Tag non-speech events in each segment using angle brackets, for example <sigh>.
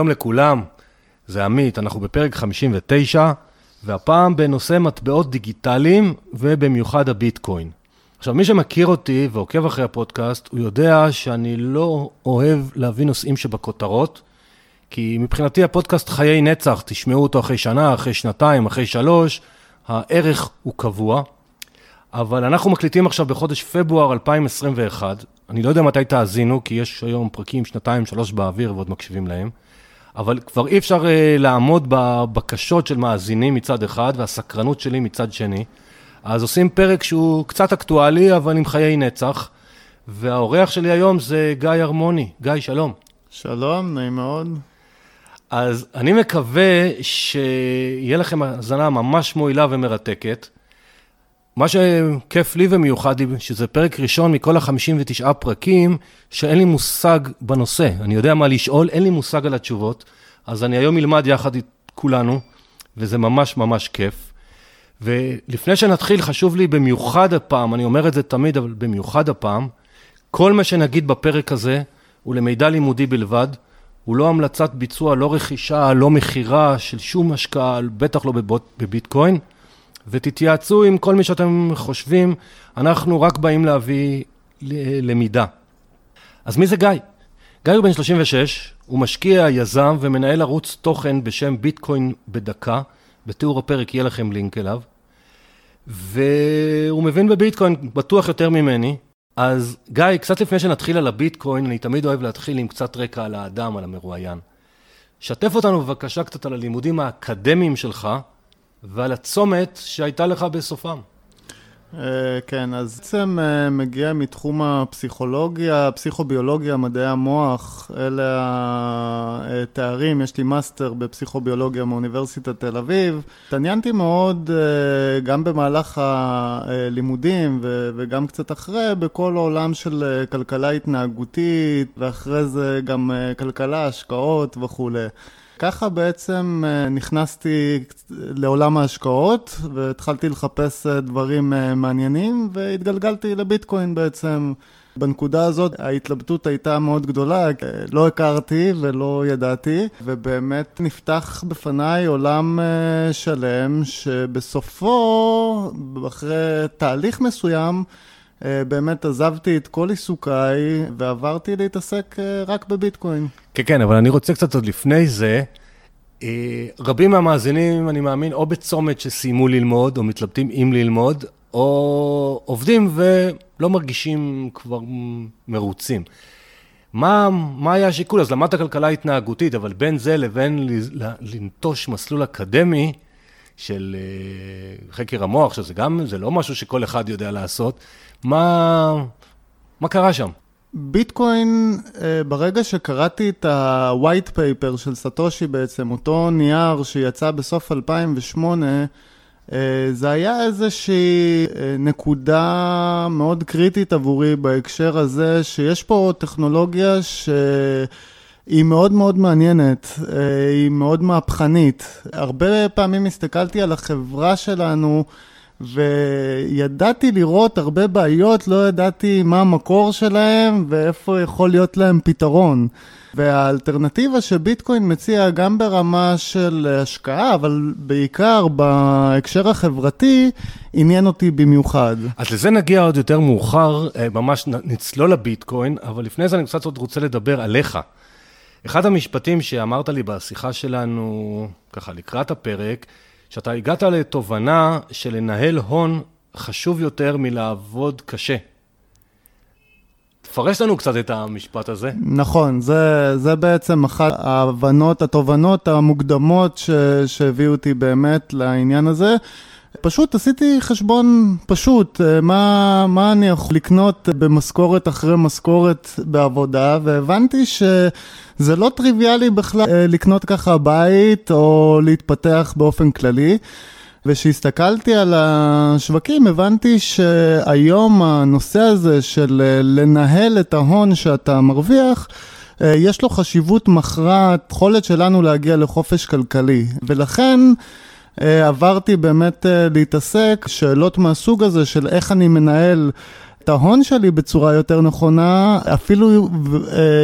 שלום לכולם, זה עמית, אנחנו בפרק 59, והפעם בנושא מטבעות דיגיטליים, ובמיוחד הביטקוין. עכשיו, מי שמכיר אותי ועוקב אחרי הפודקאסט, הוא יודע שאני לא אוהב להביא נושאים שבכותרות, כי מבחינתי הפודקאסט חיי נצח, תשמעו אותו אחרי שנה, אחרי שנתיים, אחרי שלוש, הערך הוא קבוע. אבל אנחנו מקליטים עכשיו בחודש פברואר 2021, אני לא יודע מתי תאזינו, כי יש היום פרקים שנתיים, שלוש באוויר ועוד מקשיבים להם, אבל כבר אי אפשר uh, לעמוד בבקשות של מאזינים מצד אחד והסקרנות שלי מצד שני. אז עושים פרק שהוא קצת אקטואלי, אבל עם חיי נצח. והאורח שלי היום זה גיא הרמוני. גיא, שלום. שלום, נעים מאוד. אז אני מקווה שיהיה לכם האזנה ממש מועילה ומרתקת. מה שכיף לי ומיוחד שזה פרק ראשון מכל ה-59 פרקים, שאין לי מושג בנושא. אני יודע מה לשאול, אין לי מושג על התשובות, אז אני היום אלמד יחד את כולנו, וזה ממש ממש כיף. ולפני שנתחיל, חשוב לי במיוחד הפעם, אני אומר את זה תמיד, אבל במיוחד הפעם, כל מה שנגיד בפרק הזה הוא למידע לימודי בלבד, הוא לא המלצת ביצוע, לא רכישה, לא מכירה של שום השקעה, בטח לא בביטקוין. ותתייעצו עם כל מי שאתם חושבים, אנחנו רק באים להביא למידה. אז מי זה גיא? גיא הוא בן 36, הוא משקיע, יזם ומנהל ערוץ תוכן בשם ביטקוין בדקה, בתיאור הפרק יהיה לכם לינק אליו, והוא מבין בביטקוין בטוח יותר ממני. אז גיא, קצת לפני שנתחיל על הביטקוין, אני תמיד אוהב להתחיל עם קצת רקע על האדם, על המרואיין. שתף אותנו בבקשה קצת על הלימודים האקדמיים שלך, ועל הצומת שהייתה לך בסופם. אה, כן, אז בעצם אה, מגיע מתחום הפסיכולוגיה, פסיכוביולוגיה, מדעי המוח, אלה התארים, יש לי מאסטר בפסיכוביולוגיה מאוניברסיטת תל אביב. התעניינתי מאוד אה, גם במהלך הלימודים וגם קצת אחרי, בכל העולם של כלכלה התנהגותית, ואחרי זה גם כלכלה, השקעות וכולי. ככה בעצם אה, נכנסתי לעולם ההשקעות והתחלתי לחפש אה, דברים אה, מעניינים והתגלגלתי לביטקוין בעצם. בנקודה הזאת ההתלבטות הייתה מאוד גדולה, לא הכרתי ולא ידעתי, ובאמת נפתח בפניי עולם שלם שבסופו, אחרי תהליך מסוים, באמת עזבתי את כל עיסוקיי ועברתי להתעסק רק בביטקוין. כן, כן, אבל אני רוצה קצת עוד לפני זה. אה, רבים מהמאזינים, אני מאמין, או בצומת שסיימו ללמוד, או מתלבטים אם ללמוד, או עובדים ולא מרגישים כבר מרוצים. מה, מה היה השיקול? אז למדת כלכלה התנהגותית, אבל בין זה לבין לנטוש מסלול אקדמי של אה, חקר המוח, שזה גם, זה לא משהו שכל אחד יודע לעשות, מה, מה קרה שם? ביטקוין, אה, ברגע שקראתי את ה-white paper של סטושי בעצם, אותו נייר שיצא בסוף 2008, אה, זה היה איזושהי אה, נקודה מאוד קריטית עבורי בהקשר הזה, שיש פה טכנולוגיה שהיא מאוד מאוד מעניינת, היא מאוד מהפכנית. הרבה פעמים הסתכלתי על החברה שלנו, וידעתי לראות הרבה בעיות, לא ידעתי מה המקור שלהם ואיפה יכול להיות להם פתרון. והאלטרנטיבה שביטקוין מציע גם ברמה של השקעה, אבל בעיקר בהקשר החברתי, עניין אותי במיוחד. אז לזה נגיע עוד יותר מאוחר, אה, ממש נצלול לביטקוין, אבל לפני זה אני קצת עוד רוצה לדבר עליך. אחד המשפטים שאמרת לי בשיחה שלנו, ככה לקראת הפרק, שאתה הגעת לתובנה שלנהל הון חשוב יותר מלעבוד קשה. תפרש לנו קצת את המשפט הזה. נכון, זה, זה בעצם אחת ההבנות, התובנות המוקדמות שהביאו אותי באמת לעניין הזה. פשוט עשיתי חשבון פשוט, אה, מה, מה אני יכול לקנות במשכורת אחרי משכורת בעבודה, והבנתי שזה לא טריוויאלי בכלל אה, לקנות ככה בית או להתפתח באופן כללי. וכשהסתכלתי על השווקים הבנתי שהיום הנושא הזה של אה, לנהל את ההון שאתה מרוויח, יש לו חשיבות מכרעת, יכולת שלנו להגיע לחופש כלכלי. ולכן עברתי באמת אה, להתעסק, שאלות מהסוג הזה של איך אני מנהל את ההון שלי בצורה יותר נכונה, אפילו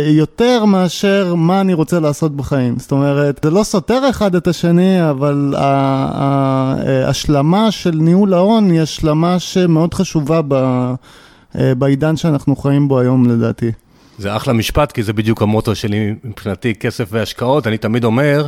יותר מאשר מה אני רוצה לעשות בחיים. זאת אומרת, זה לא סותר אחד את השני, אבל ההשלמה של ניהול ההון היא השלמה שמאוד חשובה בעידן שאנחנו חיים בו היום לדעתי. זה אחלה משפט, כי זה בדיוק המוטו שלי מבחינתי, כסף והשקעות. אני תמיד אומר,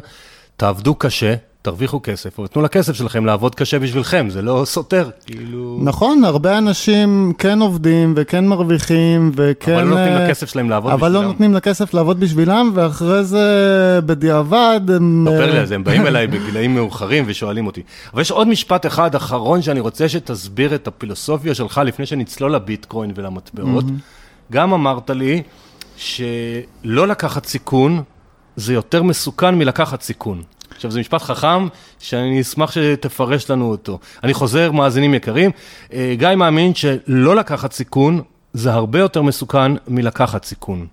תעבדו קשה, תרוויחו כסף, אבל תנו לכסף שלכם לעבוד קשה בשבילכם, זה לא סותר, כאילו... נכון, הרבה אנשים כן עובדים וכן מרוויחים וכן... אבל לא נותנים אה, לכסף שלהם לעבוד אבל לא בשבילם. אבל לא נותנים לכסף לעבוד בשבילם, ואחרי זה בדיעבד הם... ספר לי על זה, הם באים <laughs> אליי בגילאים מאוחרים ושואלים אותי. אבל יש עוד משפט אחד אחרון שאני רוצה שתסביר את הפילוסופיה שלך לפני שנצלול לביטקוין ולמטבעות. גם אמרת לי שלא לקחת סיכון זה יותר מסוכן מלקחת סיכון. עכשיו, זה משפט חכם, שאני אשמח שתפרש לנו אותו. אני חוזר, מאזינים יקרים, אה, גיא מאמין שלא לקחת סיכון, זה הרבה יותר מסוכן מלקחת סיכון.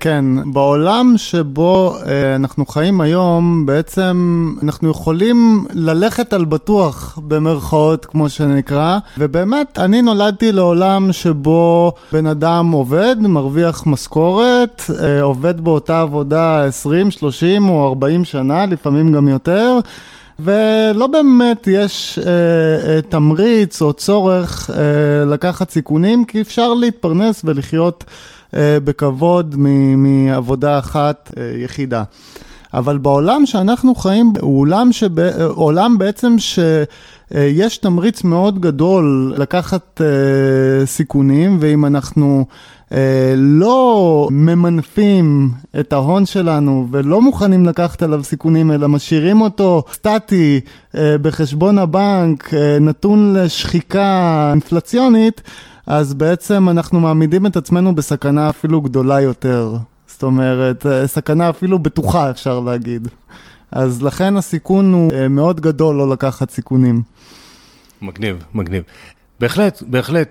כן, בעולם שבו אה, אנחנו חיים היום, בעצם אנחנו יכולים ללכת על בטוח, במרכאות, כמו שנקרא, ובאמת, אני נולדתי לעולם שבו בן אדם עובד, מרוויח משכורת, אה, עובד באותה עבודה 20, 30 או 40 שנה, לפעמים גם יותר. ולא באמת יש אה, אה, תמריץ או צורך אה, לקחת סיכונים, כי אפשר להתפרנס ולחיות בכבוד מעבודה אחת אה, יחידה. אבל בעולם שאנחנו חיים הוא עולם, שב, אה, עולם בעצם שיש תמריץ מאוד גדול לקחת סיכונים, ואם אנחנו לא ממנפים את ההון שלנו ולא מוכנים לקחת עליו סיכונים, אלא משאירים אותו סטטי בחשבון הבנק, נתון לשחיקה אינפלציונית, אז בעצם אנחנו מעמידים את עצמנו בסכנה אפילו גדולה יותר. זאת אומרת, אה, סכנה אפילו בטוחה, אפשר להגיד. אז לכן הסיכון הוא אה, מאוד גדול לא לקחת סיכונים. מגניב, מגניב. בהחלט, בהחלט.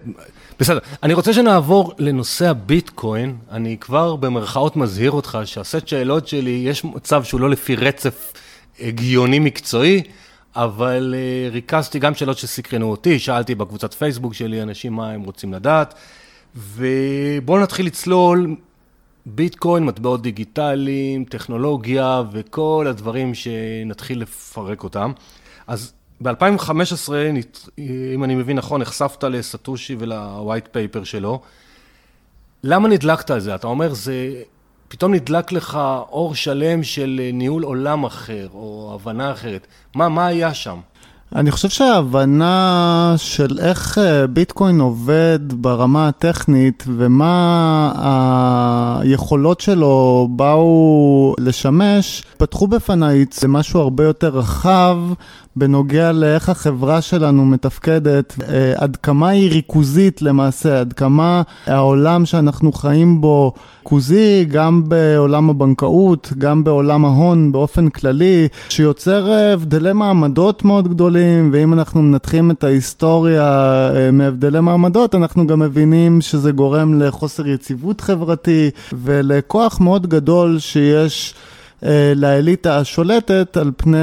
בסדר, אני רוצה שנעבור לנושא הביטקוין. אני כבר במרכאות מזהיר אותך שהסט שאלות שלי, יש מצב שהוא לא לפי רצף הגיוני מקצועי. אבל uh, ריכזתי גם שאלות שסקרנו אותי, שאלתי בקבוצת פייסבוק שלי אנשים מה הם רוצים לדעת, ובואו נתחיל לצלול ביטקוין, מטבעות דיגיטליים, טכנולוגיה וכל הדברים שנתחיל לפרק אותם. אז ב-2015, אם אני מבין נכון, נחשפת לסטושי ולווייט פייפר שלו. למה נדלקת על זה? אתה אומר, זה פתאום נדלק לך אור שלם של אה, ניהול עולם אחר, או הבנה אחרת. מה, מה היה שם? אני חושב שההבנה של איך אה, ביטקוין עובד ברמה הטכנית ומה היכולות שלו באו לשמש, פתחו בפניי משהו הרבה יותר רחב בנוגע לאיך החברה שלנו מתפקדת, אה, עד כמה היא ריכוזית למעשה, עד כמה העולם שאנחנו חיים בו ריכוזי, גם בעולם הבנקאות, גם בעולם ההון באופן כללי, שיוצר אה, הבדלי מעמדות מאוד גדולים, ואם אנחנו מנתחים את ההיסטוריה אה, מהבדלי מעמדות, אנחנו גם מבינים שזה גורם לחוסר יציבות חברתי ולכוח מאוד גדול שיש לאליטה השולטת על פני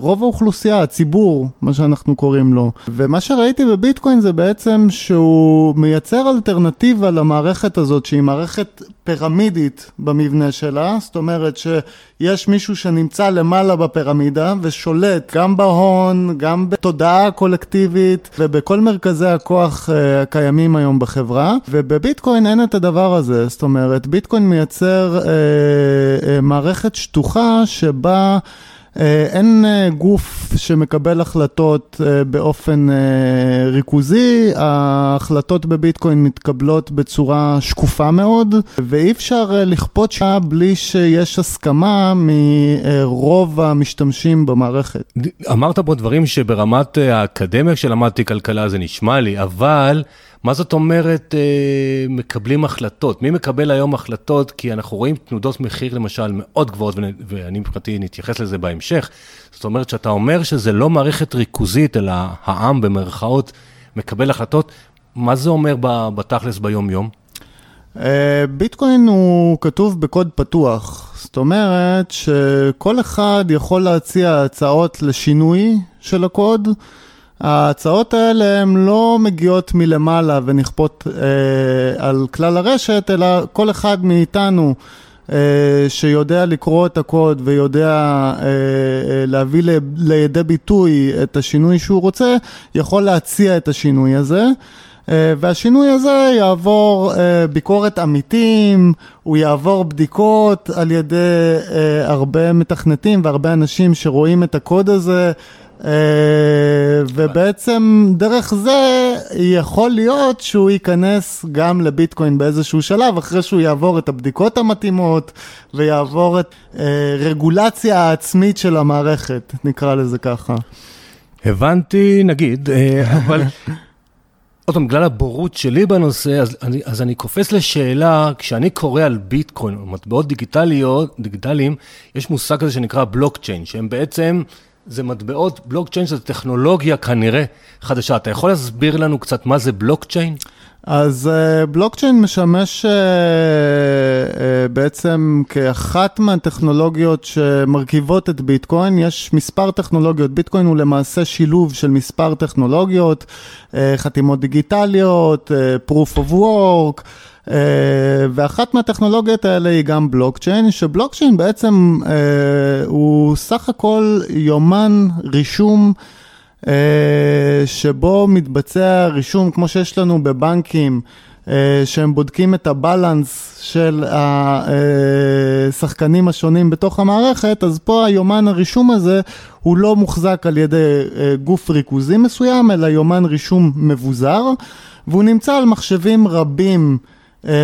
רוב האוכלוסייה, הציבור, מה שאנחנו קוראים לו. ומה שראיתי בביטקוין זה בעצם שהוא מייצר אלטרנטיבה למערכת הזאת, שהיא מערכת פירמידית במבנה שלה, זאת אומרת שיש מישהו שנמצא למעלה בפירמידה ושולט גם בהון, גם בתודעה קולקטיבית ובכל מרכזי הכוח uh, הקיימים היום בחברה, ובביטקוין אין את הדבר הזה, זאת אומרת ביטקוין מייצר uh, uh, מערכת שטוחה שבה אה, אין אה, גוף שמקבל החלטות אה, באופן ריכוזי, ההחלטות בביטקוין מתקבלות בצורה שקופה מאוד, ואי אפשר לכפות שעה בלי שיש הסכמה מרוב המשתמשים במערכת. אמרת פה דברים שברמת האקדמיה כשלמדתי כלכלה זה נשמע לי, אבל... מה זאת אומרת אה, מקבלים החלטות? מי מקבל היום החלטות? כי אנחנו רואים תנודות מחיר למשל מאוד גבוהות, ואני מבחינתי נתייחס לזה בהמשך. זאת אומרת שאתה אומר שזה לא מערכת ריכוזית, אלא העם במרכאות מקבל החלטות, מה זה אומר בתכלס ביום-יום? אה, ביטקוין הוא כתוב בקוד פתוח, זאת אומרת שכל אחד יכול להציע הצעות לשינוי של הקוד. ההצעות האלה הן לא מגיעות מלמעלה ונכפות אה, על כלל הרשת, אלא כל אחד מאיתנו אה, שיודע לקרוא את הקוד ויודע אה, אה, להביא לידי ביטוי את השינוי שהוא רוצה, יכול להציע את השינוי הזה. אה, והשינוי הזה יעבור אה, ביקורת עמיתים, הוא יעבור בדיקות על ידי אה, הרבה מתכנתים והרבה אנשים שרואים את הקוד הזה. ובעצם דרך זה יכול להיות שהוא ייכנס גם לביטקוין באיזשהו שלב, אחרי שהוא יעבור את הבדיקות המתאימות ויעבור את רגולציה העצמית של המערכת, נקרא לזה ככה. הבנתי, נגיד, אבל <laughs> עוד פעם, בגלל הבורות שלי בנושא, אז אני, אז אני קופץ לשאלה, כשאני קורא על ביטקוין, מטבעות דיגיטליות, דיגיטליים, יש מושג כזה שנקרא בלוקצ'יין, שהם בעצם, זה מטבעות, בלוקצ'יין זה טכנולוגיה כנראה חדשה. אתה יכול להסביר לנו קצת מה זה בלוקצ'יין? אז uh, בלוקצ'יין משמש uh, uh, בעצם כאחת מהטכנולוגיות שמרכיבות את ביטקוין. יש מספר טכנולוגיות, ביטקוין הוא למעשה שילוב של מספר טכנולוגיות, uh, חתימות דיגיטליות, uh, proof of work. Uh, ואחת מהטכנולוגיות האלה היא גם בלוקצ'יין, שבלוקצ'יין בעצם uh, הוא סך הכל יומן רישום אה, שבו מתבצע רישום, כמו שיש לנו בבנקים, אה, שהם בודקים את הבלנס של השחקנים השונים בתוך המערכת, אז פה היומן הרישום הזה הוא לא מוחזק על ידי אה, גוף ריכוזי מסוים, אלא יומן רישום מבוזר, והוא נמצא על מחשבים רבים.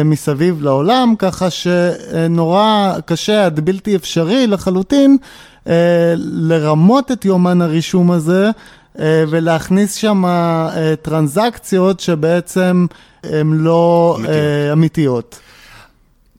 מסביב לעולם, ככה שנורא קשה עד בלתי אפשרי לחלוטין לרמות את יומן הרישום הזה אה, ולהכניס שם אה, טרנזקציות שבעצם הן לא אמיתיות. אה, אמיתיות.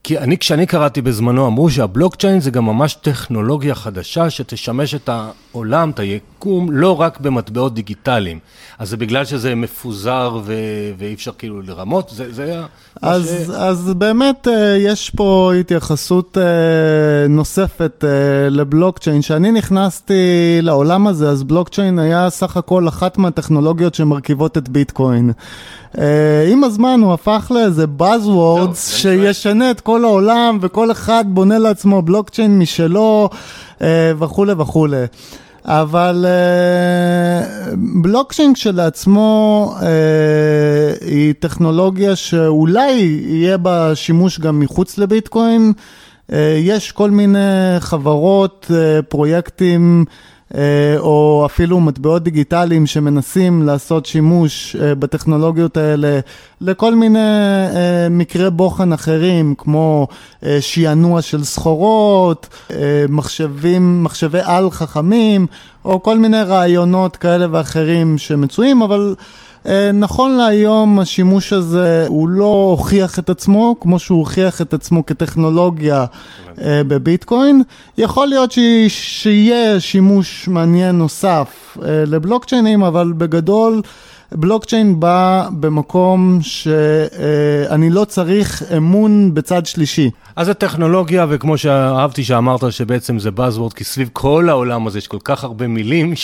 כי אני, כשאני קראתי בזמנו, אמרו שהבלוקצ'יין זה גם ממש טכנולוגיה חדשה שתשמש את העולם, את היקום, לא רק במטבעות דיגיטליים. אז זה בגלל שזה מפוזר ו... ואי אפשר כאילו לרמות? זה, זה היה... אז, ש... אז באמת אה, יש פה התייחסות אה, נוספת אה, לבלוקצ'יין. כשאני נכנסתי לעולם הזה, אז בלוקצ'יין היה סך הכל אחת מהטכנולוגיות שמרכיבות את ביטקוין. עם הזמן הוא הפך לאיזה Buzzwords שישנה את כל העולם וכל אחד בונה לעצמו בלוקצ'יין משלו וכולי וכולי. אבל uh, בלוקצ'יין כשלעצמו uh, היא טכנולוגיה שאולי יהיה בה שימוש גם מחוץ לביטקוין. Uh, יש כל מיני חברות, uh, פרויקטים, אה, או אפילו מטבעות דיגיטליים שמנסים לעשות שימוש אה, בטכנולוגיות האלה לכל מיני אה, מקרי בוחן אחרים, כמו שענוע של סחורות, מחשבים, מחשבי על חכמים, או כל מיני רעיונות כאלה ואחרים שמצויים, אבל... אה, נכון להיום השימוש הזה הוא לא הוכיח את עצמו כמו שהוא הוכיח את עצמו כטכנולוגיה אה, בביטקוין. יכול להיות שיהיה שימוש מעניין נוסף אה, לבלוקצ'יינים, אבל בגדול בלוקצ'יין בא במקום שאני לא צריך אמון בצד שלישי. אז זה טכנולוגיה, וכמו שאהבתי שאמרת שבעצם זה Buzzword, כי סביב כל העולם הזה יש כל כך הרבה מילים, <laughs>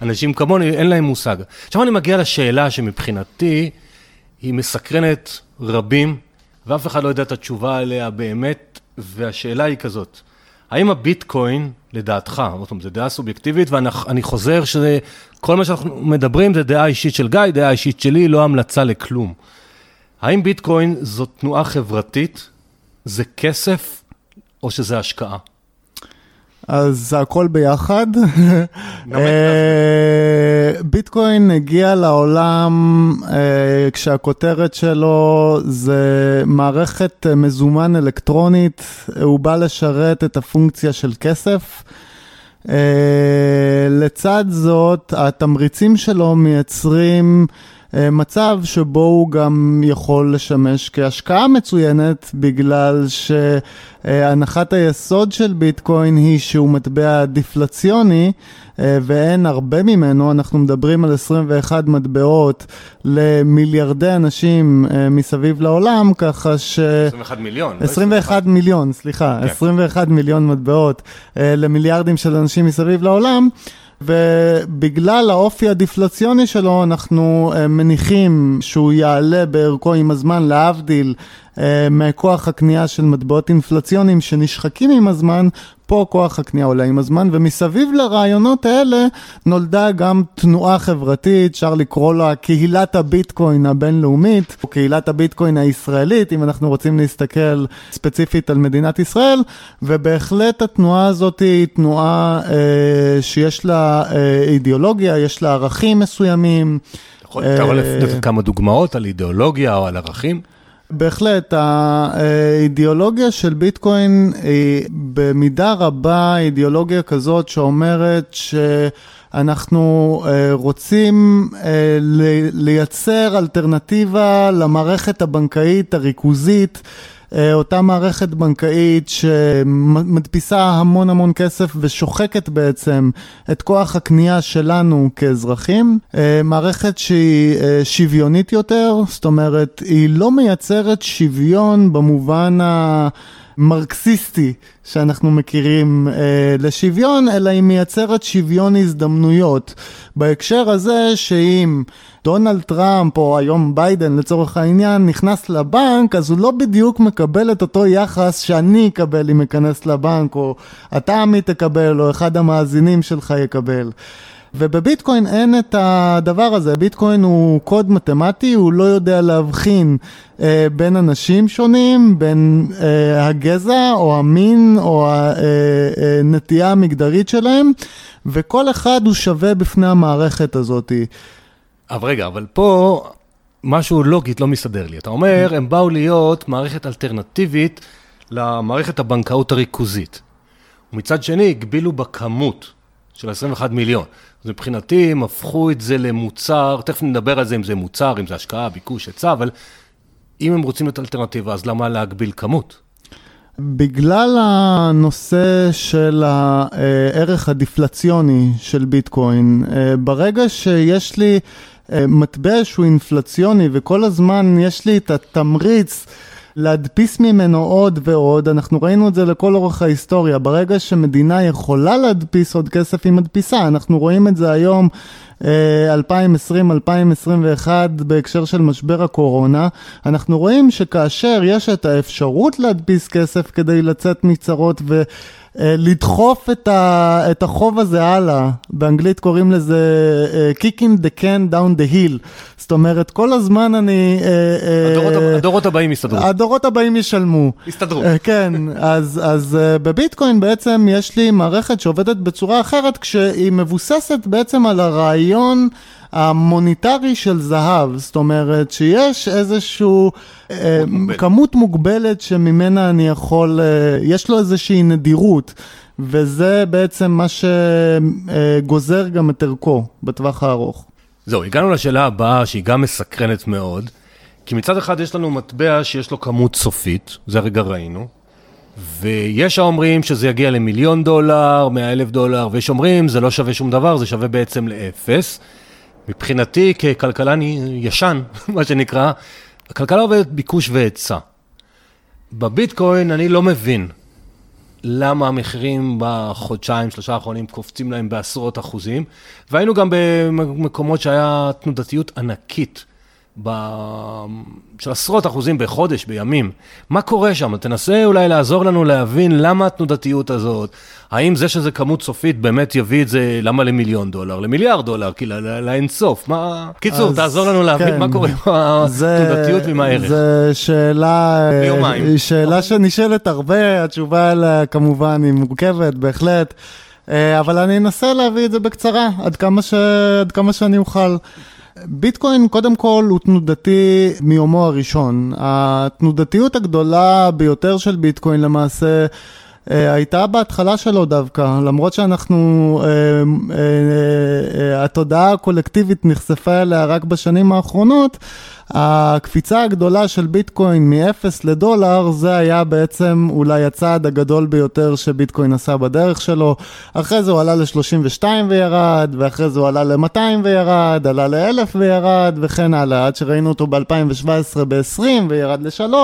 שאנשים כמוני אין להם מושג. עכשיו אני מגיע לשאלה שמבחינתי היא מסקרנת רבים, ואף אחד לא יודע את התשובה עליה באמת, והשאלה היא כזאת, האם הביטקוין, לדעתך, זאת אומרת, זו דעה סובייקטיבית, ואני חוזר שכל מה שאנחנו מדברים זה דעה אישית של גיא, דעה אישית שלי, לא המלצה לכלום. האם ביטקוין זו תנועה חברתית, זה כסף, או שזה השקעה? אז זה הכל ביחד. אה, ביטקוין הגיע לעולם אה, כשהכותרת שלו זה מערכת מזומן אלקטרונית, הוא בא לשרת את הפונקציה של כסף. אה, לצד זאת, התמריצים שלו מייצרים אה, מצב שבו הוא גם יכול לשמש כהשקעה מצוינת, בגלל שהנחת היסוד של ביטקוין היא שהוא מטבע דיפלציוני, אה, ואין הרבה ממנו, אנחנו מדברים על 21 מטבעות למיליארדי אנשים אה, מסביב לעולם, ככה ש... 21 מיליון. 21 לא מיליון, סליחה, כן. 21 מיליון מטבעות למיליארדים של אנשים מסביב לעולם. ובגלל האופי הדיפלציוני שלו, אנחנו מניחים שהוא יעלה בערכו עם הזמן, להבדיל מכוח הקנייה של מטבעות אינפלציוניים שנשחקים עם הזמן, פה כוח הקנייה עולה עם הזמן, ומסביב לרעיונות האלה נולדה גם תנועה חברתית, אפשר לקרוא לה קהילת הביטקוין הבינלאומית, או קהילת הביטקוין הישראלית, אם אנחנו רוצים להסתכל ספציפית על מדינת ישראל, ובהחלט התנועה הזאת היא תנועה אה, שיש לה אה, אידיאולוגיה, יש לה ערכים מסוימים. אתה יכול לתת כמה דוגמאות על אידיאולוגיה או על ערכים? בהחלט, האידיאולוגיה של ביטקוין היא במידה רבה אידיאולוגיה כזאת שאומרת שאנחנו רוצים לייצר אלטרנטיבה למערכת הבנקאית הריכוזית. אותה מערכת בנקאית שמדפיסה המון המון כסף ושוחקת בעצם את כוח הקנייה שלנו כאזרחים. מערכת שהיא שוויונית יותר, זאת אומרת, היא לא מייצרת שוויון במובן ה... מרקסיסטי שאנחנו מכירים אה, לשוויון, אלא היא מייצרת שוויון הזדמנויות. בהקשר הזה שאם דונלד טראמפ או היום ביידן לצורך העניין נכנס לבנק, אז הוא לא בדיוק מקבל את אותו יחס שאני אקבל אם אכנס לבנק, או אתה עמית תקבל, או אחד המאזינים שלך יקבל. ובביטקוין אין את הדבר הזה, ביטקוין הוא קוד מתמטי, הוא לא יודע להבחין אה, בין אנשים שונים, בין אה, הגזע או המין או הנטייה המגדרית שלהם, וכל אחד הוא שווה בפני המערכת הזאת. אבל רגע, אבל פה משהו לוגית לא מסתדר לי. אתה אומר, הם באו להיות מערכת אלטרנטיבית למערכת הבנקאות הריכוזית. ומצד שני, הגבילו בכמות של 21 מיליון. אז מבחינתי הם הפכו את זה למוצר, תכף נדבר על זה אם זה מוצר, אם זה השקעה, ביקוש, היצע, אבל אם הם רוצים את האלטרנטיבה, אז למה להגביל כמות? בגלל הנושא של הערך הדיפלציוני של ביטקוין, ברגע שיש לי מטבע שהוא אינפלציוני וכל הזמן יש לי את התמריץ להדפיס ממנו עוד ועוד, אנחנו ראינו את זה לכל אורך ההיסטוריה, ברגע שמדינה יכולה להדפיס עוד כסף היא מדפיסה, אנחנו רואים את זה היום 2020-2021 בהקשר של משבר הקורונה, אנחנו רואים שכאשר יש את האפשרות להדפיס כסף כדי לצאת מצרות ו... לדחוף את, ה, את החוב הזה הלאה, באנגלית קוראים לזה uh, kicking the can down the hill, זאת אומרת כל הזמן אני... Uh, הדורות, uh, הדורות הבאים יסתדרו. הדורות הבאים ישלמו. יסתדרו. Uh, כן, אז, אז uh, בביטקוין בעצם יש לי מערכת שעובדת בצורה אחרת כשהיא מבוססת בעצם על הרעיון המוניטרי של זהב, זאת אומרת שיש איזשהו אה, כמות מוגבלת שממנה אני יכול, אה, יש לו איזושהי נדירות, וזה בעצם מה שגוזר גם את ערכו בטווח הארוך. זהו, הגענו לשאלה הבאה שהיא גם מסקרנת מאוד, כי מצד אחד יש לנו מטבע שיש לו כמות סופית, זה הרגע ראינו, ויש האומרים שזה יגיע למיליון דולר, מאה אלף דולר, ויש אומרים זה לא שווה שום דבר, זה שווה בעצם לאפס. מבחינתי, ככלכלן ישן, <laughs> מה שנקרא, הכלכלה עובדת ביקוש והיצע. בביטקוין אני לא מבין למה המחירים בחודשיים, שלושה האחרונים קופצים להם בעשרות אחוזים, והיינו גם במקומות שהיה תנודתיות ענקית. ב... של עשרות אחוזים בחודש, בימים. מה קורה שם? תנסה אולי לעזור לנו להבין למה התנודתיות הזאת, האם זה שזה כמות סופית באמת יביא את זה, למה למיליון דולר? למיליארד דולר, כי לאינסוף. מה... קיצור, אז, תעזור לנו להבין כן, מה קורה עם התנודתיות ועם הערך. זו שאלה, היא שאלה שנשאלת הרבה, התשובה עליה כמובן היא מורכבת, בהחלט. אבל אני אנסה להביא את זה בקצרה, עד כמה, ש... עד כמה שאני אוכל. ביטקוין קודם כל הוא תנודתי מיומו הראשון. התנודתיות הגדולה ביותר של ביטקוין למעשה אה, הייתה בהתחלה שלו דווקא, למרות שאנחנו, אה, אה, התודעה הקולקטיבית נחשפה אליה רק בשנים האחרונות, הקפיצה הגדולה של ביטקוין מ-0 לדולר, זה היה בעצם אולי הצעד הגדול ביותר שביטקוין עשה בדרך שלו. אחרי זה הוא עלה ל-32 וירד, ואחרי זה הוא עלה ל-200 וירד, עלה ל-1000 וירד, וכן הלאה, עד שראינו אותו ב-2017 ב-20 וירד ל-3,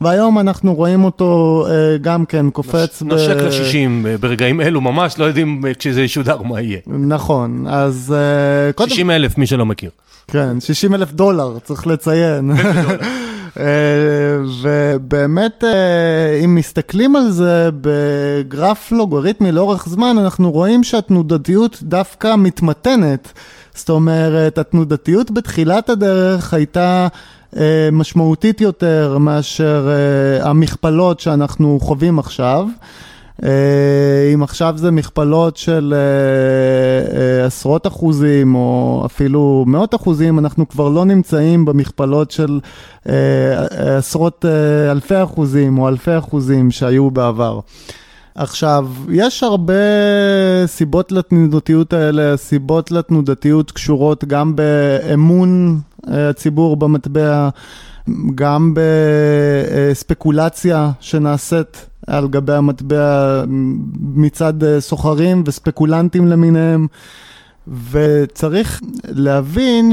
והיום אנחנו רואים אותו אה, גם כן קופץ. נש, נשק ל-60 ברגעים אלו, ממש לא יודעים כשזה ישודר מה יהיה. נכון, אז... אה, קודם... 60 אלף, מי שלא מכיר. כן, 60 אלף דולר, צריך לציין. <laughs> אה, ובאמת, אה, אם מסתכלים על זה בגרף לוגריתמי לאורך זמן, אנחנו רואים שהתנודתיות דווקא מתמתנת. זאת אומרת, התנודתיות בתחילת הדרך הייתה משמעותית יותר מאשר המכפלות שאנחנו חווים עכשיו. אה, אם עכשיו זה מכפלות של אה, אה, עשרות אחוזים או אפילו מאות אחוזים, אנחנו כבר לא נמצאים במכפלות של עשרות אלפי אחוזים או אלפי אחוזים שהיו בעבר. עכשיו, יש הרבה סיבות לתנודתיות האלה, סיבות לתנודתיות קשורות גם באמון הציבור במטבע, גם בספקולציה שנעשית על גבי המטבע מצד אה, סוחרים וספקולנטים למיניהם, וצריך להבין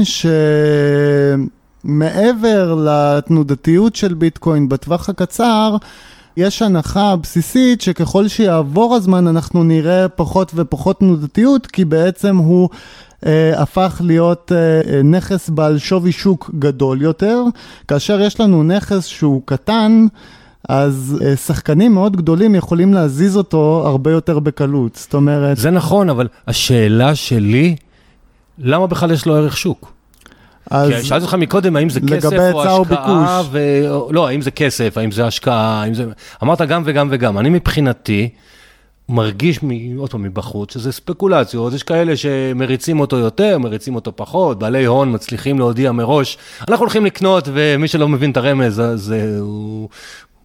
שמעבר לתנודתיות של ביטקוין בטווח הקצר, יש הנחה בסיסית שככל שיעבור הזמן אנחנו נראה פחות ופחות תנודתיות, כי בעצם הוא אה, הפך להיות אה, נכס בעל שווי שוק גדול יותר, כאשר יש לנו נכס שהוא קטן, אז אה, שחקנים מאוד גדולים יכולים להזיז אותו הרבה יותר בקלות, זאת אומרת... זה נכון, אבל השאלה שלי, למה בכלל יש לו ערך שוק? אז כי שאלתי אותך מקודם, האם זה כסף או השקעה, ו... לא, האם זה כסף, האם זה השקעה, האם זה... אמרת גם וגם וגם. אני מבחינתי, מרגיש, עוד פעם, מבחוץ, שזה ספקולציות, יש כאלה שמריצים אותו יותר, מריצים אותו פחות, בעלי הון מצליחים להודיע מראש, אנחנו הולכים לקנות, ומי שלא מבין את הרמז, אז הוא,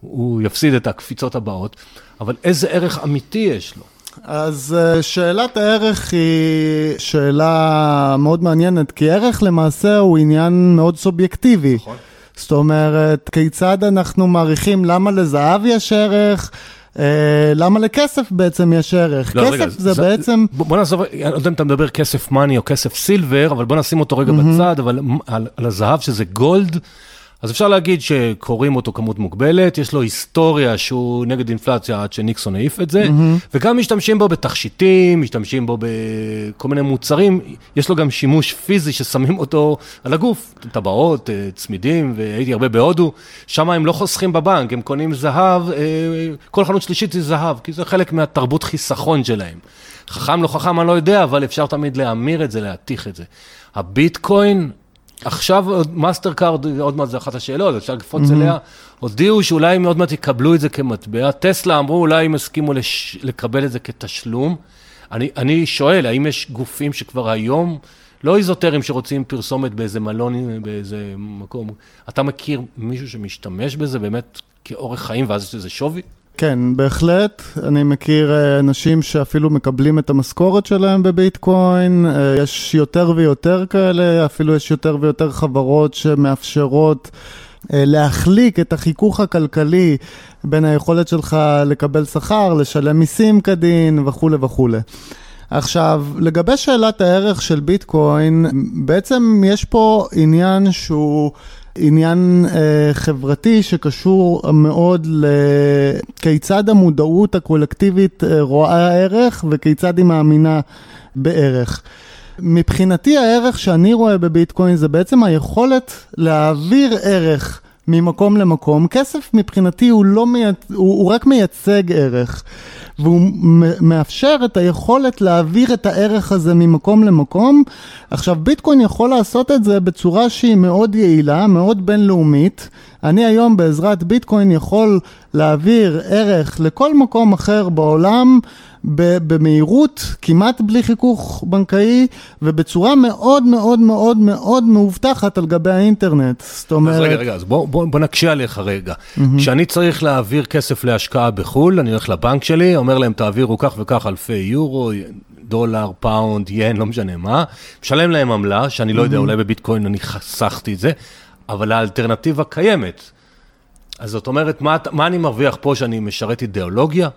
הוא יפסיד את הקפיצות הבאות, אבל איזה ערך אמיתי יש לו? אז אה, שאלת הערך היא שאלה מאוד מעניינת, כי ערך למעשה הוא עניין מאוד סובייקטיבי. נכון. זאת אומרת, כיצד אנחנו מעריכים למה לזהב יש ערך? אה, למה לכסף בעצם יש ערך? לא, כסף רגע, זה, זה בעצם... בוא נעזוב, אני לא יודע אם אתה מדבר כסף מאני או כסף סילבר, אבל בוא נשים אותו רגע mm-hmm. בצד, אבל על, על הזהב שזה גולד. אז אפשר להגיד שקוראים אותו כמות מוגבלת, יש לו היסטוריה שהוא נגד אינפלציה עד שניקסון העיף את זה, mm-hmm. וגם משתמשים בו בתכשיטים, משתמשים בו בכל מיני מוצרים, יש לו גם שימוש פיזי ששמים אותו על הגוף, טבעות, אה, צמידים, והייתי הרבה בהודו, שם הם לא חוסכים בבנק, הם קונים זהב, אה, כל חנות שלישית זה זהב, כי זה חלק מהתרבות חיסכון שלהם. חכם לא חכם, אני לא יודע, אבל אפשר תמיד להמיר את זה, להתיך את זה. הביטקוין, עכשיו Mastercard, עוד מעט זו אחת השאלות, אפשר לקפוץ mm-hmm. אליה, הודיעו שאולי הם עוד מעט יקבלו את זה כמטבע, טסלה אמרו אולי הם הסכימו לש... לקבל את זה כתשלום. אני, אני שואל, האם יש גופים שכבר היום, לא איזוטרים שרוצים פרסומת באיזה מלון, באיזה מקום, אתה מכיר מישהו שמשתמש בזה באמת כאורך חיים ואז יש לזה שווי? כן, בהחלט. אני מכיר אה, אנשים שאפילו מקבלים את המשכורת שלהם בביטקוין. אה, יש יותר ויותר כאלה, אפילו יש יותר ויותר חברות שמאפשרות אה, להחליק את החיכוך הכלכלי בין היכולת שלך לקבל שכר, לשלם מיסים כדין וכולי וכולי. עכשיו, לגבי שאלת הערך של ביטקוין, בעצם יש פה עניין שהוא... עניין אה, חברתי שקשור מאוד לכיצד המודעות הקולקטיבית אה, רואה ערך וכיצד היא מאמינה בערך. מבחינתי הערך שאני רואה בביטקוין זה בעצם היכולת להעביר ערך ממקום למקום. כסף מבחינתי הוא, לא מייצ... הוא, הוא רק מייצג ערך. והוא מאפשר את היכולת להעביר את הערך הזה ממקום למקום. עכשיו ביטקוין יכול לעשות את זה בצורה שהיא מאוד יעילה, מאוד בינלאומית. אני היום בעזרת ביטקוין יכול להעביר ערך לכל מקום אחר בעולם במהירות, כמעט בלי חיכוך בנקאי, ובצורה מאוד מאוד מאוד מאוד מאובטחת על גבי האינטרנט. זאת אומרת... אז רגע, רגע, אז בוא, בוא, בוא נקשה עליך רגע. כשאני mm-hmm. צריך להעביר כסף להשקעה בחו"ל, אני הולך לבנק שלי, אומר להם, תעבירו כך וכך אלפי יורו, דולר, פאונד, ין, לא משנה מה, משלם להם עמלה, שאני לא יודע, אולי בביטקוין אני חסכתי את זה. אבל האלטרנטיבה קיימת. אז זאת אומרת, מה, מה אני מרוויח פה שאני משרת אידיאולוגיה?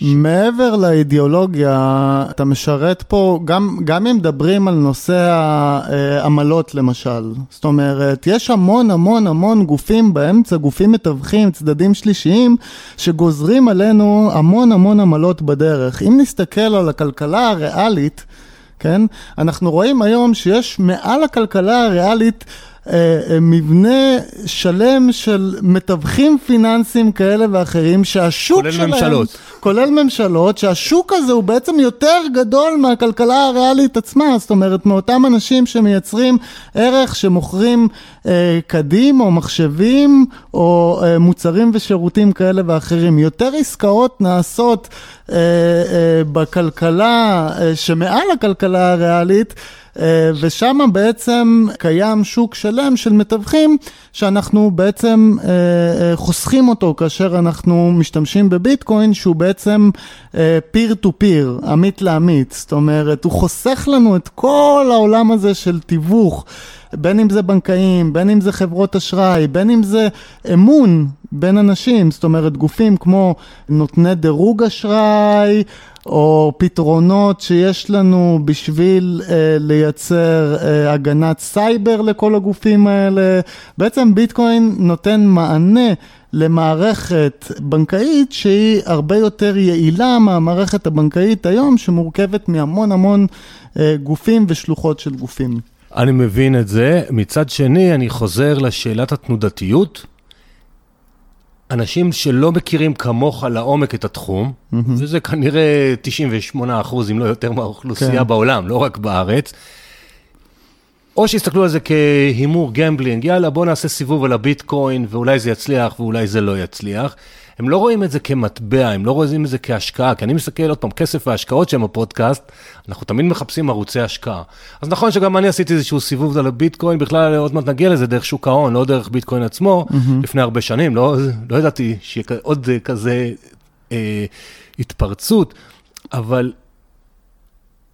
מעבר לאידיאולוגיה, אתה משרת פה, גם, גם אם מדברים על נושא העמלות למשל, זאת אומרת, יש המון המון המון גופים באמצע, גופים מתווכים, צדדים שלישיים, שגוזרים עלינו המון המון עמלות בדרך. אם נסתכל על הכלכלה הריאלית, כן, אנחנו רואים היום שיש מעל הכלכלה הריאלית אה, אה, מבנה שלם של מתווכים פיננסיים כאלה ואחרים, שהשוק כולל שלהם... כולל ממשלות. כולל ממשלות, שהשוק הזה הוא בעצם יותר גדול מהכלכלה הריאלית עצמה, זאת אומרת, מאותם אנשים שמייצרים ערך, שמוכרים אה, קדים או מחשבים או אה, מוצרים ושירותים כאלה ואחרים. יותר עסקאות נעשות אה, אה, בכלכלה אה, שמעל הכלכלה הריאלית. אה, ושם בעצם קיים שוק שלם של מתווכים שאנחנו בעצם אה, אה, חוסכים אותו כאשר אנחנו משתמשים בביטקוין שהוא בעצם פיר טו פיר, עמית לעמית, זאת אומרת הוא חוסך לנו את כל העולם הזה של תיווך בין אם זה בנקאים, בין אם זה חברות אשראי, בין אם זה אמון בין אנשים, זאת אומרת גופים כמו נותני דירוג אשראי או פתרונות שיש לנו בשביל אה, לייצר אה, הגנת סייבר לכל הגופים האלה. בעצם ביטקוין נותן מענה למערכת בנקאית שהיא הרבה יותר יעילה מהמערכת הבנקאית היום, שמורכבת מהמון המון אה, גופים ושלוחות של גופים. אני מבין את זה. מצד שני, אני חוזר לשאלת התנודתיות. אנשים שלא מכירים כמוך לעומק את התחום, mm-hmm. וזה כנראה 98 אחוז, אם לא יותר מהאוכלוסייה כן. בעולם, לא רק בארץ, או שיסתכלו על זה כהימור gambling, יאללה בוא נעשה סיבוב על הביטקוין ואולי זה יצליח ואולי זה לא יצליח. הם לא רואים את זה כמטבע, הם לא רואים את זה כהשקעה, כי אני מסתכל עוד פעם, כסף והשקעות שהם בפודקאסט, אנחנו תמיד מחפשים ערוצי השקעה. אז נכון שגם אני עשיתי איזשהו סיבוב על הביטקוין, בכלל עוד מעט נגיע לזה דרך שוק ההון, לא דרך ביטקוין עצמו, mm-hmm. לפני הרבה שנים, לא, לא ידעתי שיהיה עוד כזה אה, התפרצות, אבל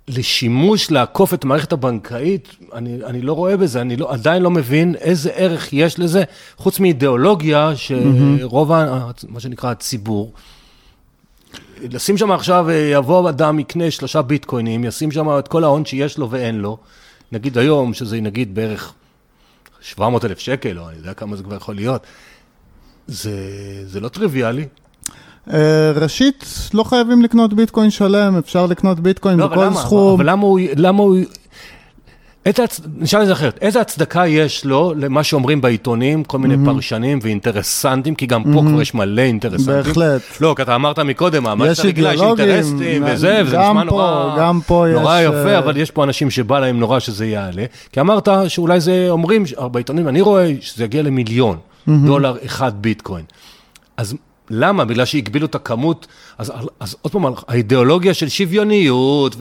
לשימוש לעקוף את המערכת הבנקאית, אני, אני לא רואה בזה, אני לא, עדיין לא מבין איזה ערך יש לזה, חוץ מאידיאולוגיה שרוב, mm-hmm. מה שנקרא הציבור, לשים שם עכשיו, יבוא אדם, יקנה שלושה ביטקוינים, ישים שם את כל ההון שיש לו ואין לו, נגיד היום, שזה נגיד בערך 700 אלף שקל, או אני יודע כמה זה כבר יכול להיות, זה, זה לא טריוויאלי. אה, ראשית, לא חייבים לקנות ביטקוין שלם, אפשר לקנות ביטקוין לא, בכל אבל למה, סכום. אבל למה הוא... למה הוא... הצ... נשאל את זה אחרת, איזה הצדקה יש לו למה שאומרים בעיתונים, כל מיני mm-hmm. פרשנים ואינטרסנטים, כי גם פה mm-hmm. כבר יש מלא אינטרסנטים. בהחלט. לא, כי אתה אמרת מקודם, המערכת הרגילה יש אינטרסטים וזה, וזה נשמע פה, נורא, גם פה נורא יש... יפה, אבל יש פה אנשים שבא להם נורא שזה יעלה. כי אמרת שאולי זה, אומרים בעיתונים, אני רואה שזה יגיע למיליון mm-hmm. דולר אחד ביטקוין. אז למה? בגלל שהגבילו את הכמות, אז, אז עוד פעם, האידיאולוגיה של שוויוניות